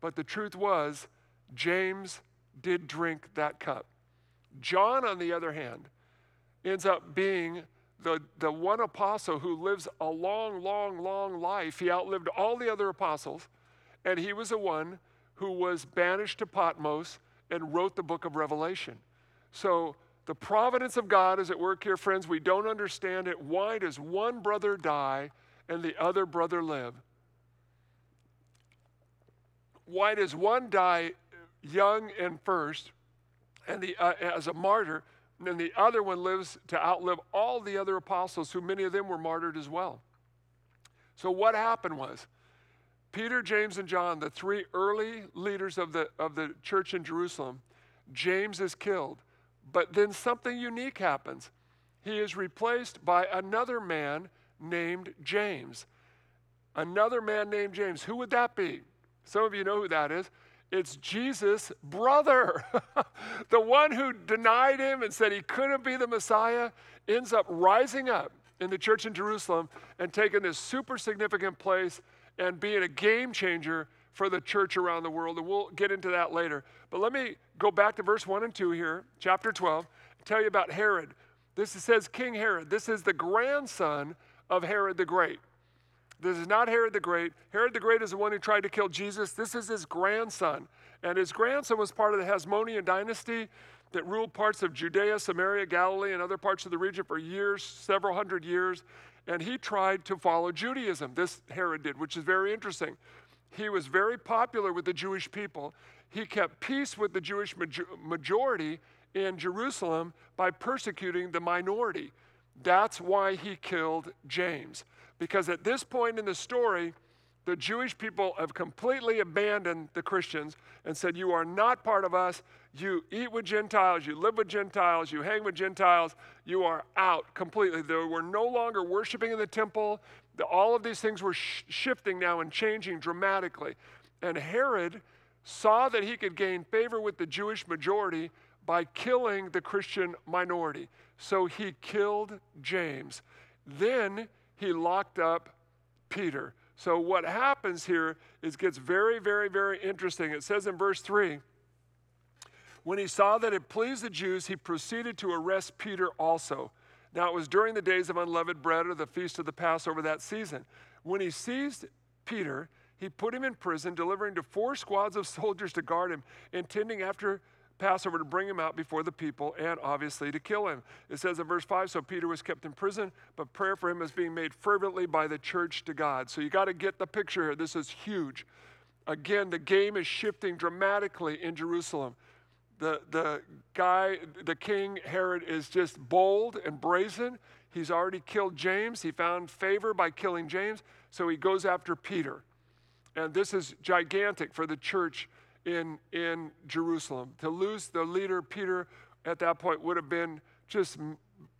But the truth was, James did drink that cup. John, on the other hand, ends up being the, the one apostle who lives a long, long, long life. He outlived all the other apostles. And he was the one who was banished to Patmos and wrote the book of Revelation. So the providence of God is at work here, friends. We don't understand it. Why does one brother die and the other brother live? Why does one die young and first and the, uh, as a martyr, And then the other one lives to outlive all the other apostles, who many of them were martyred as well. So, what happened was Peter, James, and John, the three early leaders of the, of the church in Jerusalem, James is killed. But then something unique happens. He is replaced by another man named James. Another man named James. Who would that be? Some of you know who that is. It's Jesus' brother. the one who denied him and said he couldn't be the Messiah ends up rising up in the church in Jerusalem and taking this super significant place and being a game changer for the church around the world. And we'll get into that later. But let me go back to verse 1 and 2 here, chapter 12, tell you about Herod. This says King Herod. This is the grandson of Herod the Great. This is not Herod the Great. Herod the Great is the one who tried to kill Jesus. This is his grandson. And his grandson was part of the Hasmonean dynasty that ruled parts of Judea, Samaria, Galilee, and other parts of the region for years, several hundred years. And he tried to follow Judaism. This Herod did, which is very interesting. He was very popular with the Jewish people. He kept peace with the Jewish majority in Jerusalem by persecuting the minority. That's why he killed James. Because at this point in the story, the Jewish people have completely abandoned the Christians and said, You are not part of us. You eat with Gentiles, you live with Gentiles, you hang with Gentiles, you are out completely. They were no longer worshiping in the temple. All of these things were sh- shifting now and changing dramatically. And Herod saw that he could gain favor with the Jewish majority by killing the Christian minority. So he killed James. Then he locked up Peter. So what happens here is gets very, very, very interesting. It says in verse 3 when he saw that it pleased the Jews, he proceeded to arrest Peter also. Now it was during the days of unleavened bread or the feast of the Passover that season. When he seized Peter, he put him in prison, delivering to four squads of soldiers to guard him, intending after Passover to bring him out before the people and obviously to kill him. It says in verse 5 So Peter was kept in prison, but prayer for him is being made fervently by the church to God. So you got to get the picture here. This is huge. Again, the game is shifting dramatically in Jerusalem. The, the guy, the king Herod, is just bold and brazen. He's already killed James. He found favor by killing James, so he goes after Peter. And this is gigantic for the church in, in Jerusalem. To lose the leader, Peter, at that point would have been just,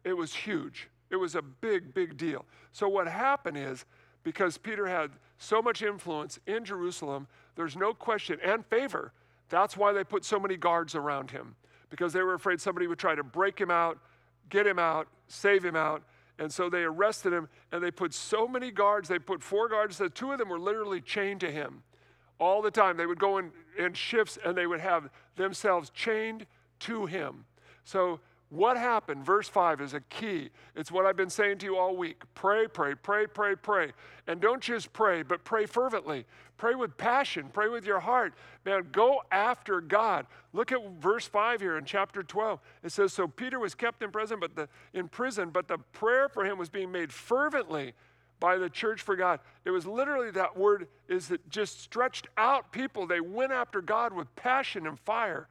it was huge. It was a big, big deal. So, what happened is, because Peter had so much influence in Jerusalem, there's no question, and favor, that's why they put so many guards around him, because they were afraid somebody would try to break him out, get him out, save him out. And so they arrested him and they put so many guards, they put four guards, that two of them were literally chained to him all the time. They would go in, in shifts and they would have themselves chained to him. So, what happened? Verse 5 is a key. It's what I've been saying to you all week. Pray, pray, pray, pray, pray. And don't just pray, but pray fervently. Pray with passion. Pray with your heart. Man, go after God. Look at verse 5 here in chapter 12. It says, So Peter was kept in prison, but the in prison, but the prayer for him was being made fervently by the church for God. It was literally that word is that just stretched out people. They went after God with passion and fire.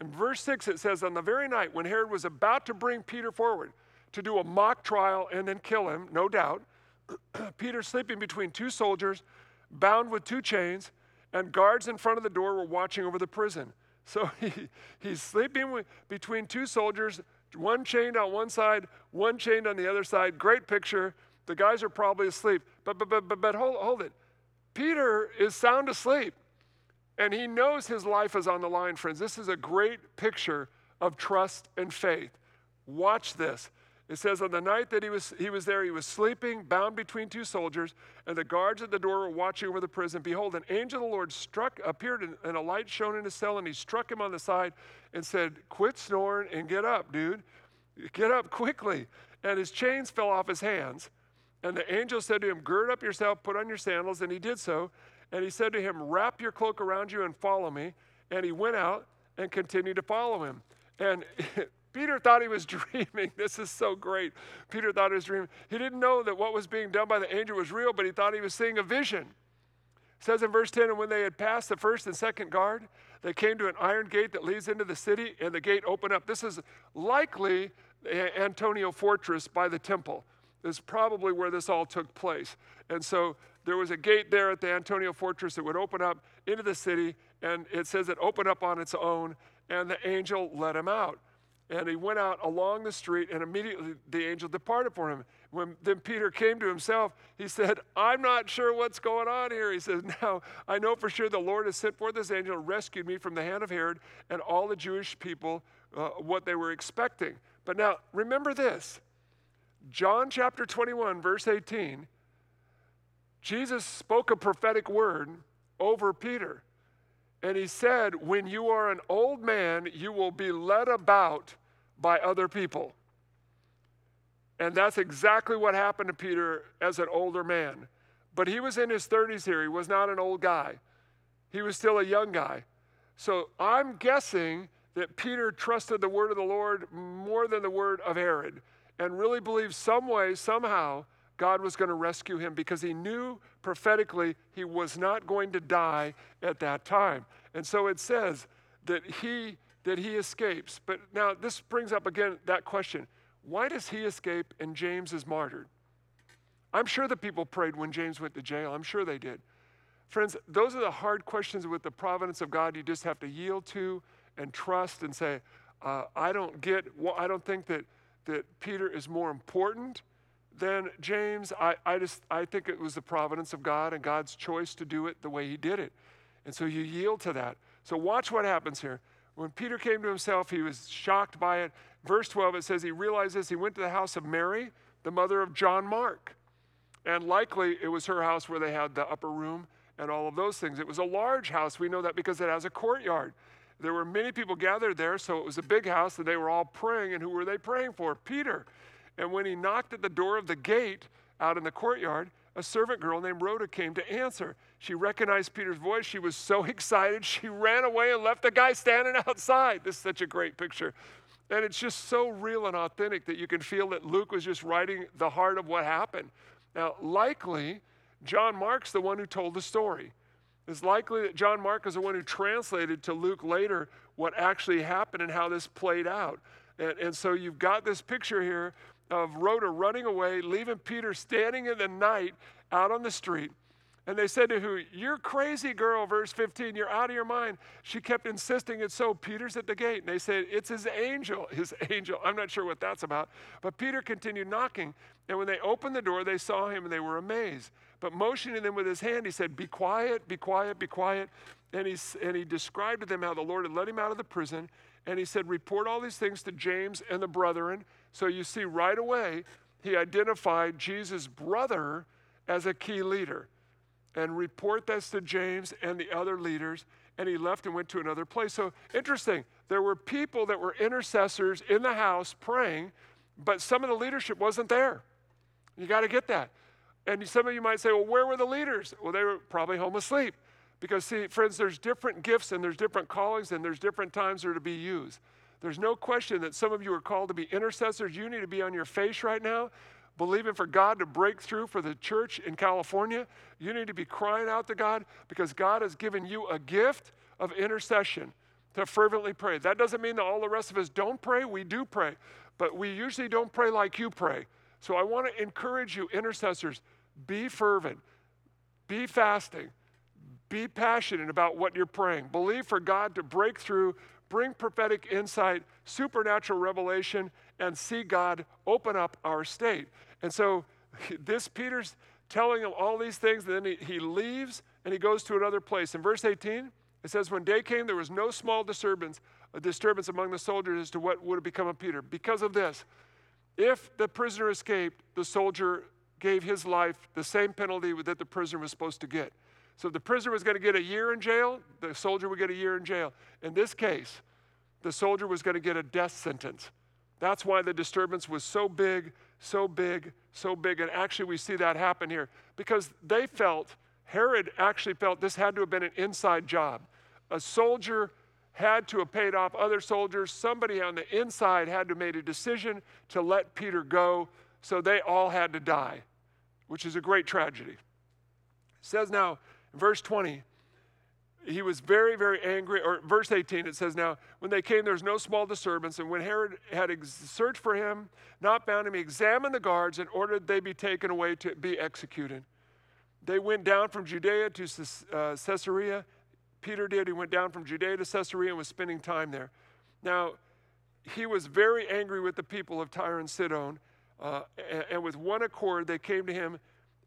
In verse 6, it says, On the very night when Herod was about to bring Peter forward to do a mock trial and then kill him, no doubt, Peter sleeping between two soldiers, bound with two chains, and guards in front of the door were watching over the prison. So he, he's sleeping with, between two soldiers, one chained on one side, one chained on the other side. Great picture. The guys are probably asleep. But, but, but, but, but hold, hold it. Peter is sound asleep, and he knows his life is on the line, friends. This is a great picture of trust and faith. Watch this. It says, On the night that he was, he was there, he was sleeping, bound between two soldiers, and the guards at the door were watching over the prison. Behold, an angel of the Lord struck, appeared, and a light shone in his cell, and he struck him on the side and said, Quit snoring and get up, dude. Get up quickly. And his chains fell off his hands. And the angel said to him, Gird up yourself, put on your sandals. And he did so. And he said to him, Wrap your cloak around you and follow me. And he went out and continued to follow him. And Peter thought he was dreaming. This is so great. Peter thought he was dreaming. He didn't know that what was being done by the angel was real, but he thought he was seeing a vision. It says in verse 10, and when they had passed the first and second guard, they came to an iron gate that leads into the city, and the gate opened up. This is likely the Antonia fortress by the temple. Is probably where this all took place. And so there was a gate there at the Antonia fortress that would open up into the city, and it says it opened up on its own, and the angel let him out. And he went out along the street, and immediately the angel departed for him. When then Peter came to himself, he said, I'm not sure what's going on here. He says, Now I know for sure the Lord has sent forth this angel and rescued me from the hand of Herod and all the Jewish people, uh, what they were expecting. But now remember this John chapter 21, verse 18, Jesus spoke a prophetic word over Peter. And he said, When you are an old man, you will be led about by other people. And that's exactly what happened to Peter as an older man. But he was in his 30s here. He was not an old guy, he was still a young guy. So I'm guessing that Peter trusted the word of the Lord more than the word of Herod and really believed some way, somehow, God was going to rescue him because he knew prophetically he was not going to die at that time. And so it says that he that he escapes. But now this brings up again that question. Why does he escape and James is martyred? I'm sure the people prayed when James went to jail. I'm sure they did. Friends, those are the hard questions with the providence of God you just have to yield to and trust and say, uh, I don't get, well, I don't think that, that Peter is more important than James. I, I just, I think it was the providence of God and God's choice to do it the way he did it. And so you yield to that. So watch what happens here. When Peter came to himself, he was shocked by it. Verse 12, it says he realizes he went to the house of Mary, the mother of John Mark. And likely it was her house where they had the upper room and all of those things. It was a large house. We know that because it has a courtyard. There were many people gathered there, so it was a big house, and they were all praying. And who were they praying for? Peter. And when he knocked at the door of the gate out in the courtyard, a servant girl named Rhoda came to answer. She recognized Peter's voice. She was so excited, she ran away and left the guy standing outside. This is such a great picture. And it's just so real and authentic that you can feel that Luke was just writing the heart of what happened. Now, likely, John Mark's the one who told the story. It's likely that John Mark is the one who translated to Luke later what actually happened and how this played out. And, and so you've got this picture here of Rhoda running away, leaving Peter standing in the night out on the street. And they said to her, You're crazy, girl, verse 15. You're out of your mind. She kept insisting it's so. Peter's at the gate. And they said, It's his angel, his angel. I'm not sure what that's about. But Peter continued knocking. And when they opened the door, they saw him and they were amazed. But motioning them with his hand, he said, Be quiet, be quiet, be quiet. And he, and he described to them how the Lord had let him out of the prison. And he said, Report all these things to James and the brethren. So you see, right away, he identified Jesus' brother as a key leader and report this to James and the other leaders. And he left and went to another place. So interesting. There were people that were intercessors in the house praying, but some of the leadership wasn't there. You got to get that. And some of you might say, well, where were the leaders? Well, they were probably home asleep. Because, see, friends, there's different gifts and there's different callings and there's different times that are to be used. There's no question that some of you are called to be intercessors. You need to be on your face right now believing for God to break through for the church in California, you need to be crying out to God because God has given you a gift of intercession to fervently pray. That doesn't mean that all the rest of us don't pray. We do pray, but we usually don't pray like you pray. So I want to encourage you, intercessors, be fervent, be fasting, be passionate about what you're praying. Believe for God to break through, bring prophetic insight, supernatural revelation, and see God open up our state. And so this Peter's telling him all these things, and then he, he leaves and he goes to another place. In verse 18, it says, When day came, there was no small disturbance, a disturbance among the soldiers as to what would have become of Peter. Because of this, if the prisoner escaped, the soldier gave his life the same penalty that the prisoner was supposed to get. So the prisoner was going to get a year in jail, the soldier would get a year in jail. In this case, the soldier was going to get a death sentence. That's why the disturbance was so big, so big, so big. And actually, we see that happen here because they felt, Herod actually felt this had to have been an inside job. A soldier had to have paid off other soldiers. Somebody on the inside had to have made a decision to let Peter go. So they all had to die, which is a great tragedy. It says now, In verse 20, he was very, very angry. Or verse 18, it says, Now, when they came, there was no small disturbance. And when Herod had ex- searched for him, not found him, he examined the guards and ordered they be taken away to be executed. They went down from Judea to uh, Caesarea. Peter did. He went down from Judea to Caesarea and was spending time there. Now, he was very angry with the people of Tyre and Sidon. Uh, and, and with one accord, they came to him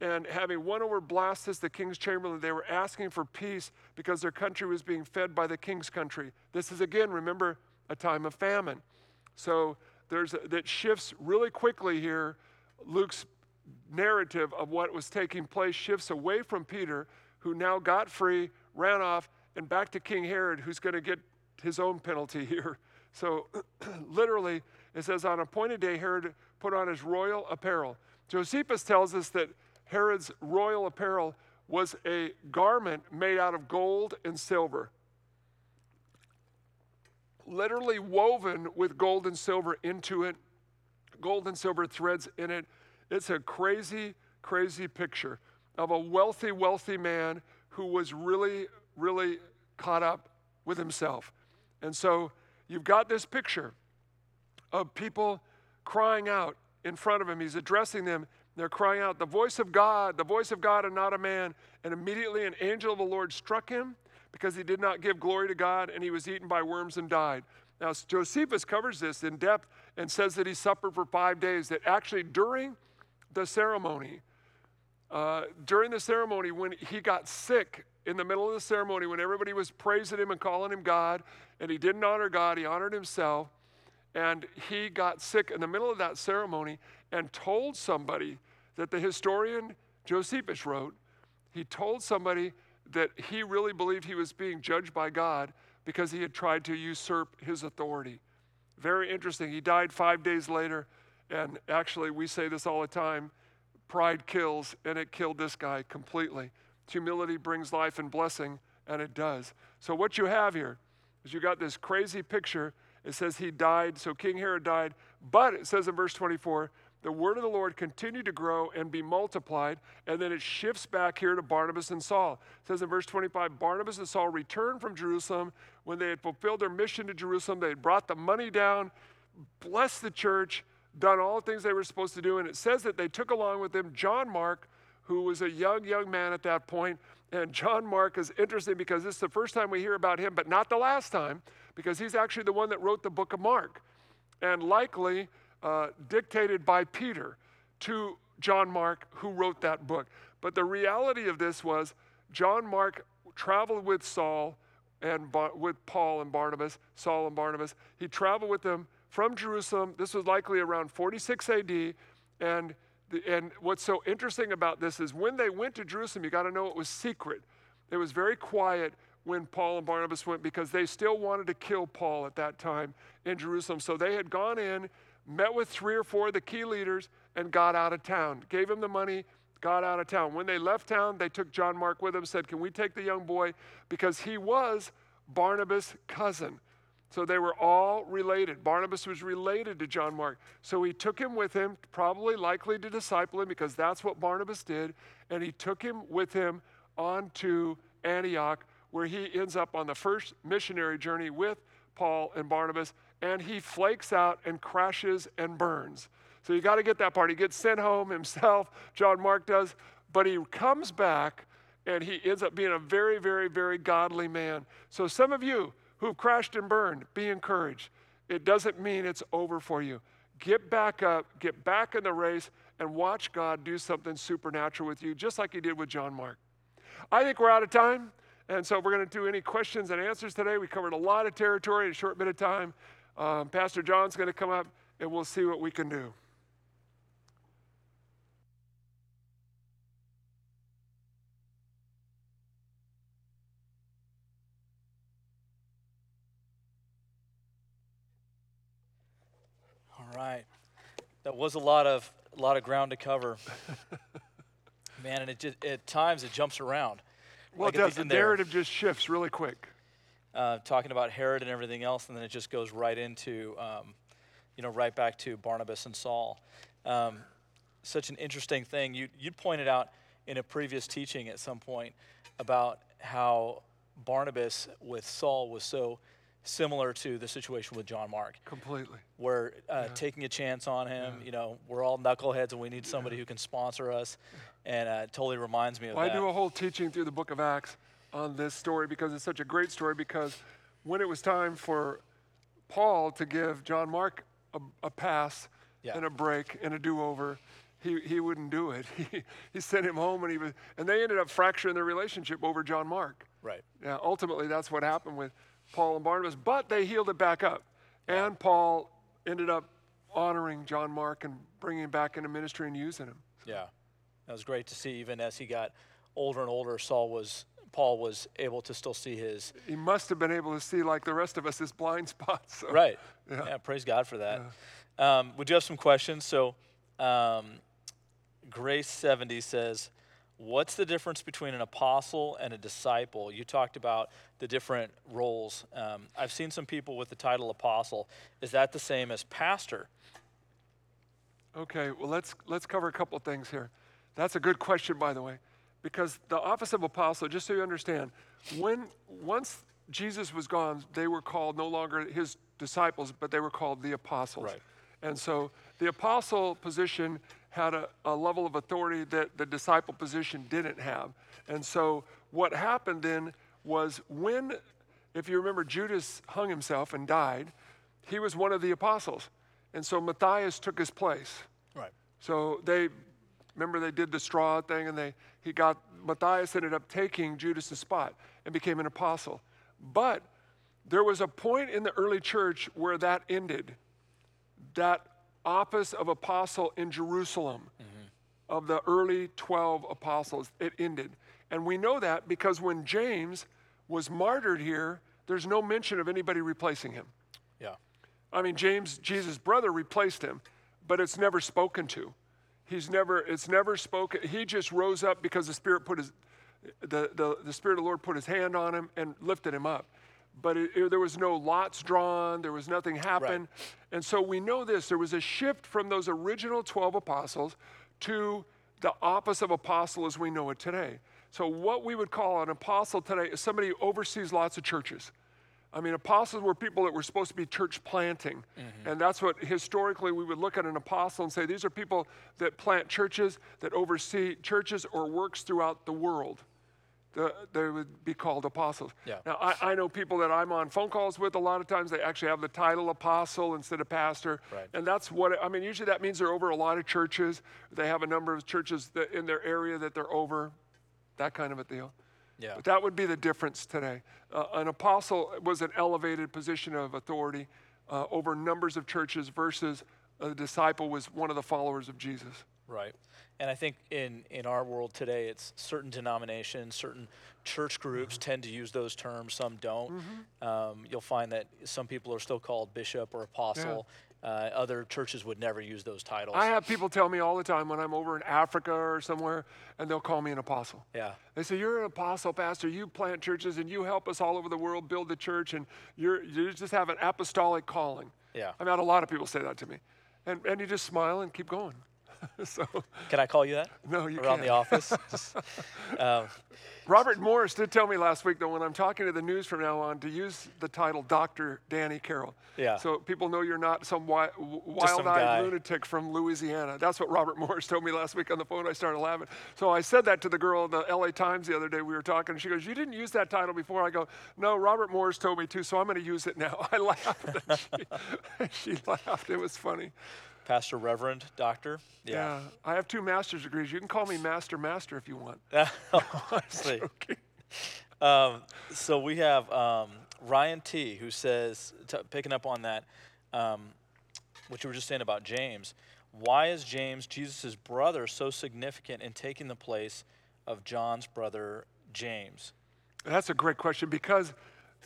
and having won over Blastus, the king's chamberlain, they were asking for peace because their country was being fed by the king's country. This is again, remember, a time of famine. So there's a, that shifts really quickly here. Luke's narrative of what was taking place shifts away from Peter, who now got free, ran off, and back to King Herod, who's going to get his own penalty here. So literally, it says, on appointed day, Herod put on his royal apparel. Josephus tells us that Herod's royal apparel was a garment made out of gold and silver, literally woven with gold and silver into it, gold and silver threads in it. It's a crazy, crazy picture of a wealthy, wealthy man who was really, really caught up with himself. And so you've got this picture of people crying out in front of him. He's addressing them they're crying out, The voice of God, the voice of God, and not a man. And immediately an angel of the Lord struck him because he did not give glory to God, and he was eaten by worms and died. Now, Josephus covers this in depth and says that he suffered for five days, that actually during the ceremony, uh, during the ceremony, when he got sick in the middle of the ceremony, when everybody was praising him and calling him God, and he didn't honor God, he honored himself, and he got sick in the middle of that ceremony and told somebody that the historian Josephus wrote. He told somebody that he really believed he was being judged by God because he had tried to usurp his authority. Very interesting. He died five days later, and actually, we say this all the time pride kills, and it killed this guy completely. Humility brings life and blessing, and it does. So, what you have here is you got this crazy picture. It says he died, so King Herod died, but it says in verse 24, the word of the Lord continued to grow and be multiplied. And then it shifts back here to Barnabas and Saul. It says in verse 25 Barnabas and Saul returned from Jerusalem. When they had fulfilled their mission to Jerusalem, they had brought the money down, blessed the church, done all the things they were supposed to do. And it says that they took along with them John Mark, who was a young, young man at that point. And John Mark is interesting because this is the first time we hear about him, but not the last time, because he's actually the one that wrote the book of Mark. And likely, uh, dictated by Peter to John Mark, who wrote that book. But the reality of this was John Mark traveled with Saul and with Paul and Barnabas, Saul and Barnabas. He traveled with them from Jerusalem. This was likely around 46 AD. And, and what's so interesting about this is when they went to Jerusalem, you got to know it was secret. It was very quiet when Paul and Barnabas went because they still wanted to kill Paul at that time in Jerusalem. So they had gone in met with three or four of the key leaders, and got out of town. Gave him the money, got out of town. When they left town, they took John Mark with them, said, Can we take the young boy? Because he was Barnabas' cousin. So they were all related. Barnabas was related to John Mark. So he took him with him, probably likely to disciple him because that's what Barnabas did. And he took him with him on to Antioch, where he ends up on the first missionary journey with Paul and Barnabas and he flakes out and crashes and burns. So you got to get that part. He gets sent home himself, John Mark does, but he comes back and he ends up being a very, very, very godly man. So some of you who've crashed and burned, be encouraged. It doesn't mean it's over for you. Get back up, get back in the race, and watch God do something supernatural with you, just like he did with John Mark. I think we're out of time. And so we're going to do any questions and answers today. We covered a lot of territory in a short bit of time. Um, Pastor John's going to come up and we'll see what we can do. All right. That was a lot of a lot of ground to cover. Man, and it just at times it jumps around. Well, Like it does. the end there. narrative just shifts really quick. uh, talking about Herod and everything else, and then it just goes right into, um, you know, right back to Barnabas and Saul. Um, such an interesting thing. You you pointed out in a previous teaching at some point about how Barnabas with Saul was so similar to the situation with John Mark, Completely. where uh, taking a chance on him, you know, we're all knuckleheads and we need somebody who can sponsor us, and uh, it totally reminds me of Well, I do a whole teaching through the book of Acts on this story because it's such a great story. Because when it was time for Paul to give John Mark a, a pass Yeah. and a break and a do over, he, he wouldn't do it. He, he sent him home and he was, and they ended up fracturing their relationship over John Mark. right. Yeah, ultimately, that's what happened with Paul and Barnabas, but they healed it back up. And Paul ended up honoring John Mark and bringing him back into ministry and using him. Yeah, that was great to see. Even as he got older and older, Saul was Paul was able to still see his He must have been able to see, like the rest of us, his blind spots. so- right. Yeah. Yeah, praise God for that. Um, we do have some questions. So, um, Grace seventy says, "What's the difference between an apostle and a disciple?" You talked about the different roles. Um, I've seen some people with the title apostle. Is that the same as pastor? Okay, well, let's, let's cover a couple of things here. That's a good question, by the way, because the office of apostle, just so you understand, when once Jesus was gone, they were called no longer his disciples, but they were called the apostles. Right. And so the apostle position had a, a level of authority that the disciple position didn't have. And so what happened then was when, if you remember, Judas hung himself and died, he was one of the apostles. And so Matthias took his place. Right. So they remember they did the straw thing and they he got Matthias ended up taking Judas' spot and became an apostle. But there was a point in the early church where that ended. That office of apostle in Jerusalem mm-hmm. of the early 12 apostles, it ended. And we know that because when James was martyred here, there's no mention of anybody replacing him. Yeah. I mean, James, Jesus' brother, replaced him, but it's never spoken to. He's never, it's never spoken. He just rose up because the Spirit put his, the, the, the Spirit of the Lord put his hand on him and lifted him up. But it, it- there was no lots drawn, there was nothing happen. And so we know this there was a shift from those original 12 apostles to the office of apostle as we know it today. So, what we would call an apostle today is somebody who oversees lots of churches. I mean, apostles were people that were supposed to be church planting. Mm-hmm. And that's what historically we would look at an apostle and say these are people that plant churches, that oversee churches or works throughout the world. The, they would be called apostles. Yeah. Now, I, I know people that I'm on phone calls with a lot of times, they actually have the title apostle instead of pastor. Right. And that's what, I mean, usually that means they're over a lot of churches. They have a number of churches that, in their area that they're over, that kind of a deal. Yeah. But that would be the difference today. Uh, an apostle was an elevated position of authority uh, over numbers of churches versus a disciple was one of the followers of Jesus. Right. And I think in, in our world today, it's certain denominations, certain church groups Mm-hmm. tend to use those terms, some don't. Um, you'll find that some people are still called bishop or apostle. Uh, other churches would never use those titles. I have people tell me all the time when I'm over in Africa or somewhere, and they'll call me an apostle. yeah. They say, You're an apostle, Pastor. You plant churches and you help us all over the world build the church, and you're, you just have an apostolic calling. Yeah. I've had a lot of people say that to me. And, and you just smile and keep going. so, Can I call you that? no, you Around can't. the office? Just, um, Robert Morris did tell me last week, though, when I'm talking to the news from now on, to use the title Dr. Danny Carroll. Yeah. So people know you're not some wi- wild guy. eyed lunatic from Louisiana. That's what Robert Morris told me last week on the phone. I started laughing. So I said that to the girl in the LA Times the other day. We were talking, and she goes, You didn't use that title before. I go, No, Robert Morris told me to, so I'm going to use it now. I laughed. and she, she laughed. It was funny. Pastor, Reverend, Doctor? Yeah. I have two master's degrees. You can call me Master Master if you want. Honestly. Um, so we have um, Ryan T, who says, t- picking up on that, um, what you were just saying about James, why is James, Jesus' brother, so significant in taking the place of John's brother James? That's a great question because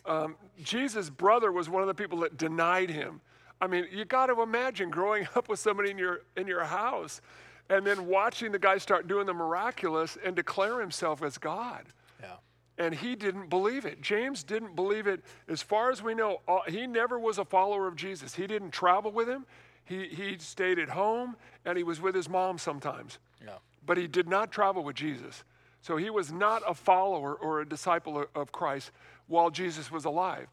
um, Jesus' brother was one of the people that denied him. I mean, you got to imagine growing up with somebody in your in your house, and then watching the guy start doing the miraculous and declare himself as God. Yeah. And he didn't believe it. James didn't believe it. As far as we know, he never was a follower of Jesus. He didn't travel with him. He, he stayed at home and he was with his mom sometimes Yeah. but he did not travel with Jesus. So he was not a follower or a disciple of Christ while Jesus was alive.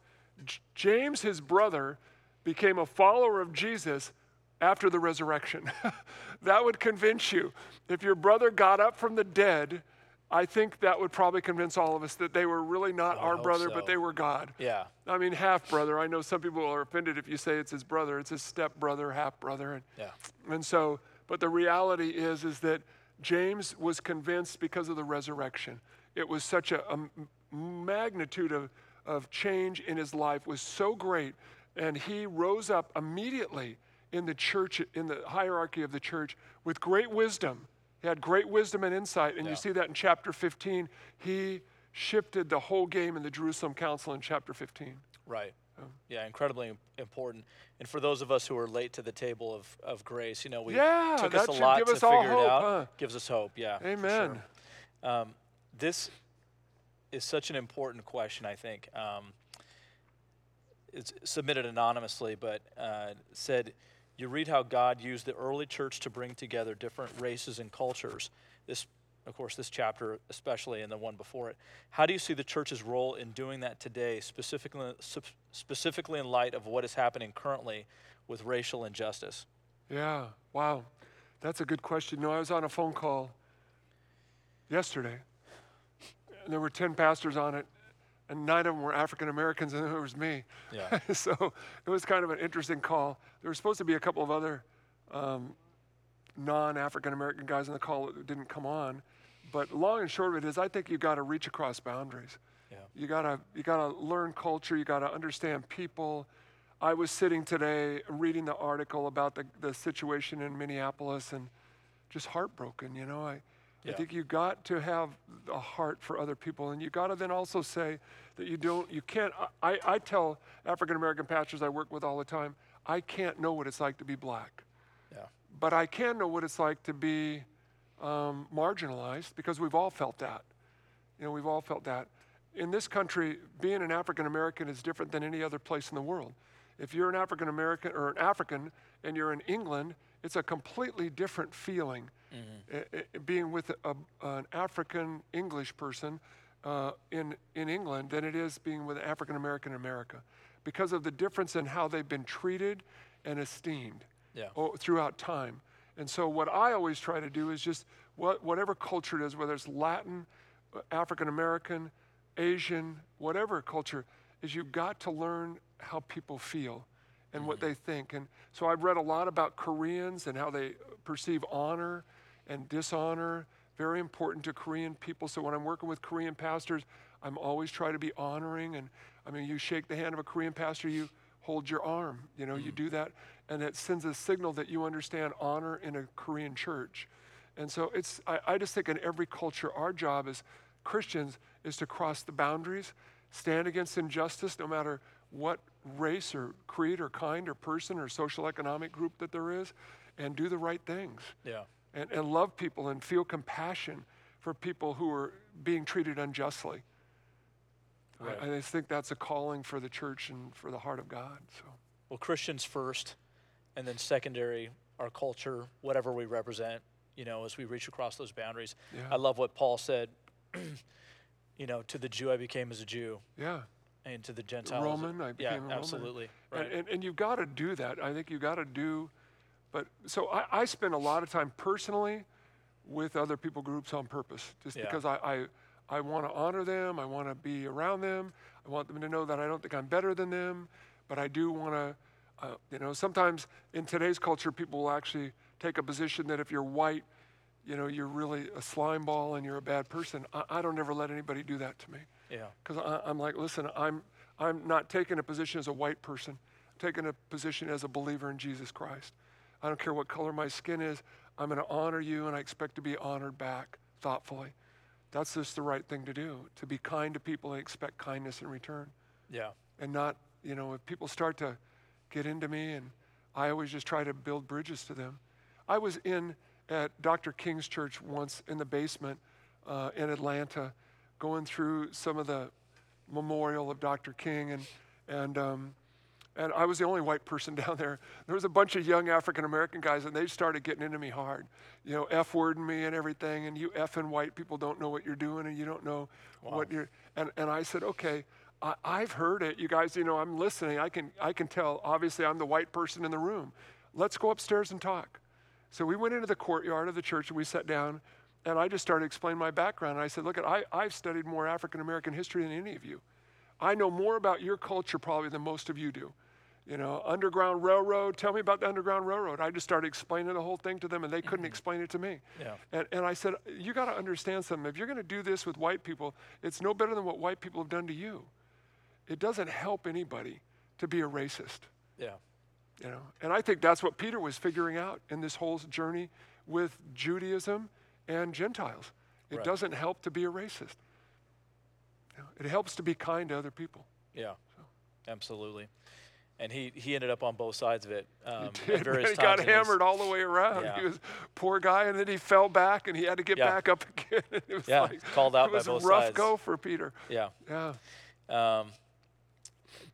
J- James, his brother, became a follower of Jesus after the resurrection. that would convince you. If your brother got up from the dead, I think that would probably convince all of us that they were really not I our brother, so. but they were God. Yeah. I mean, half brother. I know some people are offended if you say it's his brother. It's his step brother, half brother. And, Yeah. and so, but the reality is, is that James was convinced because of the resurrection. It was such a magnitude of, of change in his life was so great. And he rose up immediately in the church, in the hierarchy of the church, with great wisdom. He had great wisdom and insight. And Yeah. you see that in chapter 15. He shifted the whole game in the Jerusalem Council in chapter 15. Right. Yeah, incredibly important. And for those of us who are late to the table of, of grace, you know, we Yeah, took us a lot give to us all figure it hope, out. huh? Gives us hope. Yeah. for sure. Amen. Um, this is such an important question, I think. Um, it's submitted anonymously, but uh, said, You read how God used the early church to bring together different races and cultures. This, of course, this chapter, especially, and the one before it. How do you see the church's role in doing that today, specifically, specifically in light of what is happening currently with racial injustice? Yeah, wow. That's a good question. No, I was on a phone call yesterday, and there were 10 pastors on it, and nine of them were African Americans, and it was me. Yeah. so it was kind of an interesting call. There were supposed to be a couple of other um, non African American guys on the call that didn't come on. But long and short of it is, I think you got to reach across boundaries. Yeah. You gotta you gotta learn culture. You gotta understand people. I was sitting today reading the article about the, the situation in Minneapolis and just heartbroken. You know, I Yeah. I think you got to have a heart for other people, and you got to then also say that you don't you can't. I, I tell African American pastors I work with all the time, I can't know what it's like to be black Yeah. but I can know what it's like to be um, marginalized because we've all felt that. You know, we've all felt that. In this country, being an African American is different than any other place in the world. If you're an African American or an African and you're in England, it's a completely different feeling uh, uh, being with a, an African English person uh, in, in England than it is being with an African American in America because of the difference in how they've been treated and esteemed Yeah. throughout time. And so, what I always try to do is just what, whatever culture it is, whether it's Latin, African American, Asian, whatever culture, is you've got to learn how people feel and what they think. And so, I've read a lot about Koreans and how they perceive honor and dishonor. Very important to Korean people. So, when I'm working with Korean pastors, I'm always trying to be honoring. And I mean, you shake the hand of a Korean pastor, you hold your arm. You know, you mm. do that, and it sends a signal that you understand honor in a Korean church. And so it's, I, I just think in every culture, our job as Christians is to cross the boundaries, stand against injustice, no matter what race or creed or kind or person or social economic group that there is, and do the right things Yeah. And, and love people and feel compassion for people who are being treated unjustly. I- Right. I, just think that's a calling for the church and for the heart of God. So Well, Christians first, and then secondary, our culture, whatever we represent, you know, as we reach across those boundaries. Yeah. I love what Paul said, you know, to the Jew I became as a Jew, yeah, and to the Gentiles. Roman, I became yeah, a Roman. Yeah, absolutely. Right. and, and, and you've got to do that. I think you've got to do. But so I, I spend a lot of time personally with other people groups on purpose, just Yeah. because I, I I want to honor them. I want to be around them. I want them to know that I don't think I'm better than them, but I do want to. Uh, you know, sometimes in today's culture, people will actually take a position that if you're white, you know, you're really a slime ball and you're a bad person. I, I don't ever let anybody do that to me yeah. because I'm like, listen, I'm I'm not taking a position as a white person. I'm taking a position as a believer in Jesus Christ. I don't care what color my skin is. I'm going to honor you, and I expect to be honored back thoughtfully. That's just the right thing to do. To be kind to people and expect kindness in return, Yeah. and not, you know, if people start to get into me, and I always just try to build bridges to them. I was in at Dr. King's church once in the basement uh, in Atlanta, going through some of the memorial of Dr. King, and and um, And I was the only white person down there. There was a bunch of young African American guys, and they started getting into me hard. You know, F wording me and everything. And you effing white people don't know what you're doing, and you don't know what you're. And, and I said, okay, I, I've heard it. You guys, you know, I'm listening. I can, I can tell. Obviously, I'm the white person in the room. Let's go upstairs and talk. So we went into the courtyard of the church and we sat down, and I just started explaining my background. And I said, look, at, I, I've studied more African American history than any of you. I know more about your culture probably than most of you do. You know, Underground Railroad, tell me about the Underground Railroad. I just started explaining the whole thing to them and they couldn't mm-hmm. explain it to me. Yeah. And, and I said, you got to understand something. If you're going to do this with white people, it's no better than what white people have done to you. It doesn't help anybody to be a racist. Yeah. You know, and I think that's what Peter was figuring out in this whole journey with Judaism and Gentiles. It Right. doesn't help to be a racist. You know, it helps to be kind to other people. Yeah. Absolutely. And he, he ended up on both sides of it. Um, at Did, man, he got times in his- hammered all the way around. Yeah. He was poor guy, and then he fell back, and he had to get Yeah. back up again. It was Yeah, like, called out by both sides. it was a rough sides. go for Peter. Yeah. Yeah. Um,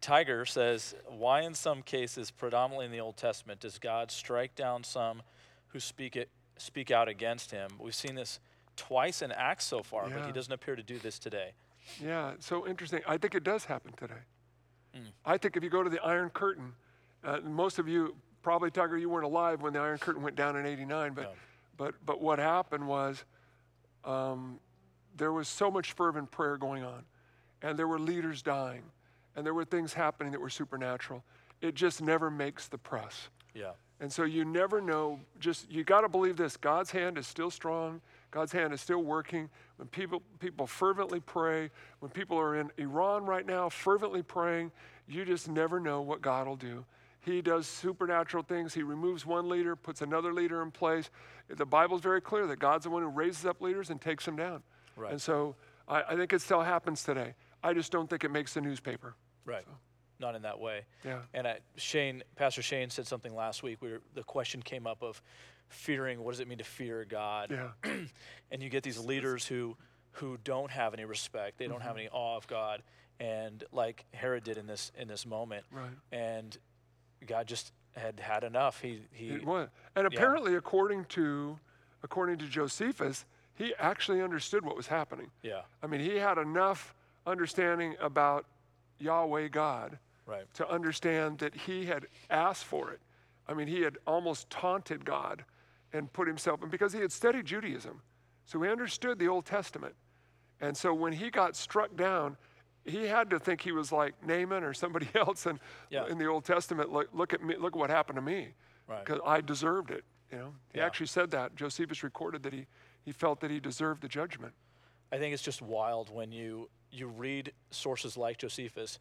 Tiger says, why in some cases, predominantly in the Old Testament, does God strike down some who speak it speak out against him? We've seen this twice in Acts so far, but he doesn't appear to do this today. Yeah, so interesting. I think it does happen today. Hmm. I think if you go to the Iron Curtain, uh, most of you probably Tiger, you weren't alive when the Iron Curtain went down in '89, but No. but but what happened was um, there was so much fervent prayer going on, and there were leaders dying, and there were things happening that were supernatural. It just never makes the press. Yeah. And so you never know, just you got to believe this God's hand is still strong, God's hand is still working. When people, people fervently pray, when people are in Iran right now fervently praying, you just never know what God will do. He does supernatural things. He removes one leader, puts another leader in place. The Bible's very clear that God's the one who raises up leaders and takes them down. Right. And so I, I think it still happens today. I just don't think it makes the newspaper. Right. Not in that way. Yeah. And I, Shane, Pastor Shane said something last week where the question came up of fearing. What does it mean to fear God? Yeah. and you get these leaders who who don't have any respect. They don't have mm-hmm. any awe of God, and like Herod did in this in this moment. Right. And God just had had enough. He he. It was. And Yeah. apparently, according to according to Josephus, he actually understood what was happening. Yeah. I mean, he had enough understanding about Yahweh God Right. to understand that he had asked for it. I mean, he had almost taunted God and put himself in because he had studied Judaism. So he understood the Old Testament. And so when he got struck down, he had to think he was like Naaman or somebody else and Yeah. in the Old Testament, look, look at me, look at what happened to me. Right. Because I deserved it. You know, he Yeah. actually said that. Josephus recorded that he, he felt that he deserved the judgment. I think it's just wild when you you read sources like Josephus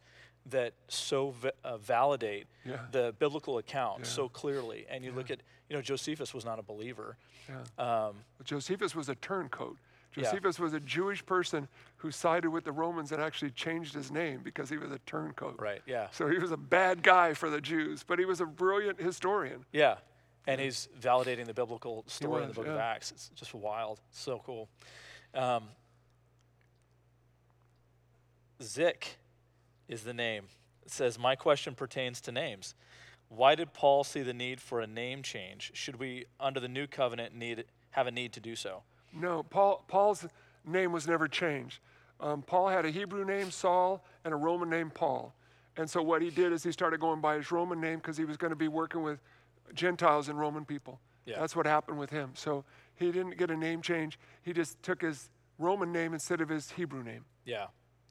that so va- uh, validate Yeah. the biblical account Yeah. so clearly, and you look at you know Josephus was not a believer. Yeah. Um, Josephus was a turncoat. Yeah. Josephus was a Jewish person who sided with the Romans and actually changed his name because he was a turncoat. right. Yeah. So he was a bad guy for the Jews, but he was a brilliant historian. Yeah. And he's validating the biblical story in the was, book of. Acts. It's just wild. So cool. Um, Zik is the name. It says, My question pertains to names. Why did Paul see the need for a name change? Should we, under the new covenant, need have a need to do so? No, Paul, Paul's name was never changed. Um, Paul had a Hebrew name, Saul, and a Roman name, Paul. And so what he did is he started going by his Roman name because he was going to be working with Gentiles and Roman people. Yeah. That's what happened with him. So he didn't get a name change. He just took his Roman name instead of his Hebrew name. Yeah.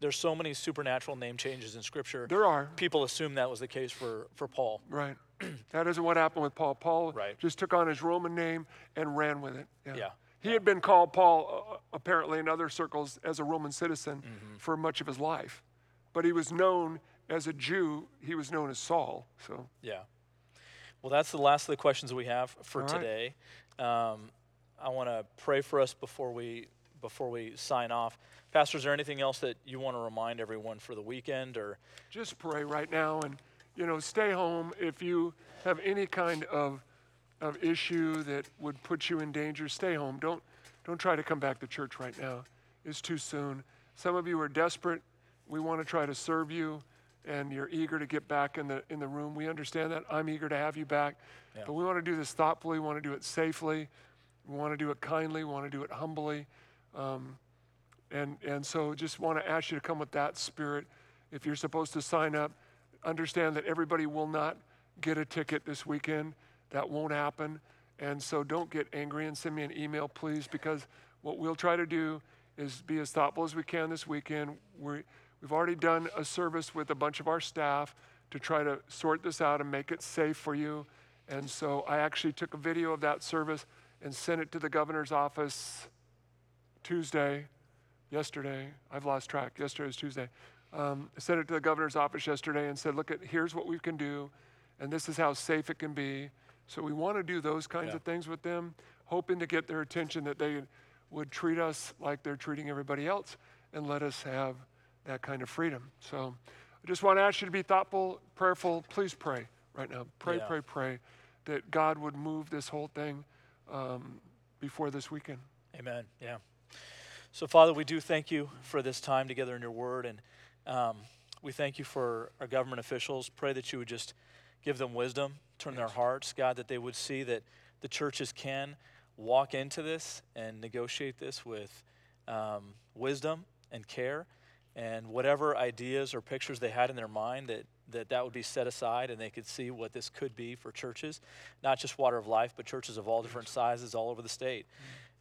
There's so many supernatural name changes in Scripture. There are. People assume that was the case for, for Paul. Right. that isn't what happened with Paul. Paul Right. just took on his Roman name and ran with it. Yeah. He had been called Paul, uh, apparently in other circles, as a Roman citizen Mm-hmm. for much of his life. But he was known as a Jew, he was known as Saul. So, Yeah. Well, that's the last of the questions we have for right. today. Um, I want to pray for us before we before we sign off. Pastor, is there anything else that you want to remind everyone for the weekend or just pray right now and, you know, stay home. If you have any kind of, of issue that would put you in danger, stay home. Don't, don't try to come back to church right now. It's too soon. Some of you are desperate. We want to try to serve you. and you're eager to get back in the in the room. We understand that. I'm eager to have you back. Yeah. But we want to do this thoughtfully. We want to do it safely. We want to do it kindly. We want to do it humbly. Um, and and so just want to ask you to come with that spirit. If you're supposed to sign up, understand that everybody will not get a ticket this weekend. That won't happen. And so don't get angry and send me an email, please, because what we'll try to do is be as thoughtful as we can this weekend. we we've already done a service with a bunch of our staff to try to sort this out and make it safe for you. And so I actually took a video of that service and sent it to the governor's office Tuesday, yesterday. I've lost track. Yesterday was Tuesday. Um, I sent it to the governor's office yesterday and said, look, at here's what we can do, and this is how safe it can be. So we want to do those kinds Yeah. of things with them, hoping to get their attention that they would treat us like they're treating everybody else and let us have that kind of freedom. So I just want to ask you to be thoughtful, prayerful. Please pray right now. Pray, Yeah. pray, pray that God would move this whole thing um, before this weekend. Amen. Yeah. So, Father, we do thank you for this time together in your word. And um, we thank you for our government officials. Pray that you would just give them wisdom, turn their hearts, God, that they would see that the churches can walk into this and negotiate this with um, wisdom and care. And whatever ideas or pictures they had in their mind, that, that that would be set aside and they could see what this could be for churches, not just Water of Life, but churches of all different sizes all over the state.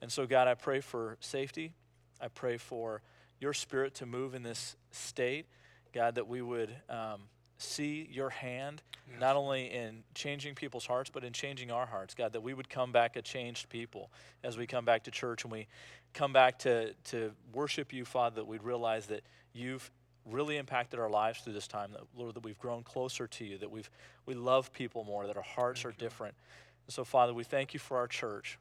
And so, God, I pray for safety. I pray for your spirit to move in this state. God, that we would um, see your hand, not only in changing people's hearts, but in changing our hearts. God, that we would come back a changed people as we come back to church and we come back to, to worship you, Father, that we'd realize that you've really impacted our lives through this time, that, Lord, that we've grown closer to you, that we've, we love people more, that our hearts are different. And so, Father, we thank you for our church.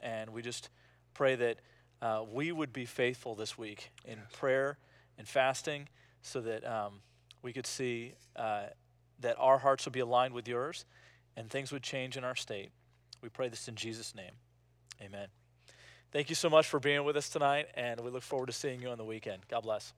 And we just pray that uh, we would be faithful this week in prayer and fasting so that um, we could see uh, that our hearts would be aligned with yours and things would change in our state. We pray this in Jesus' name. Amen. Thank you so much for being with us tonight, and we look forward to seeing you on the weekend. God bless.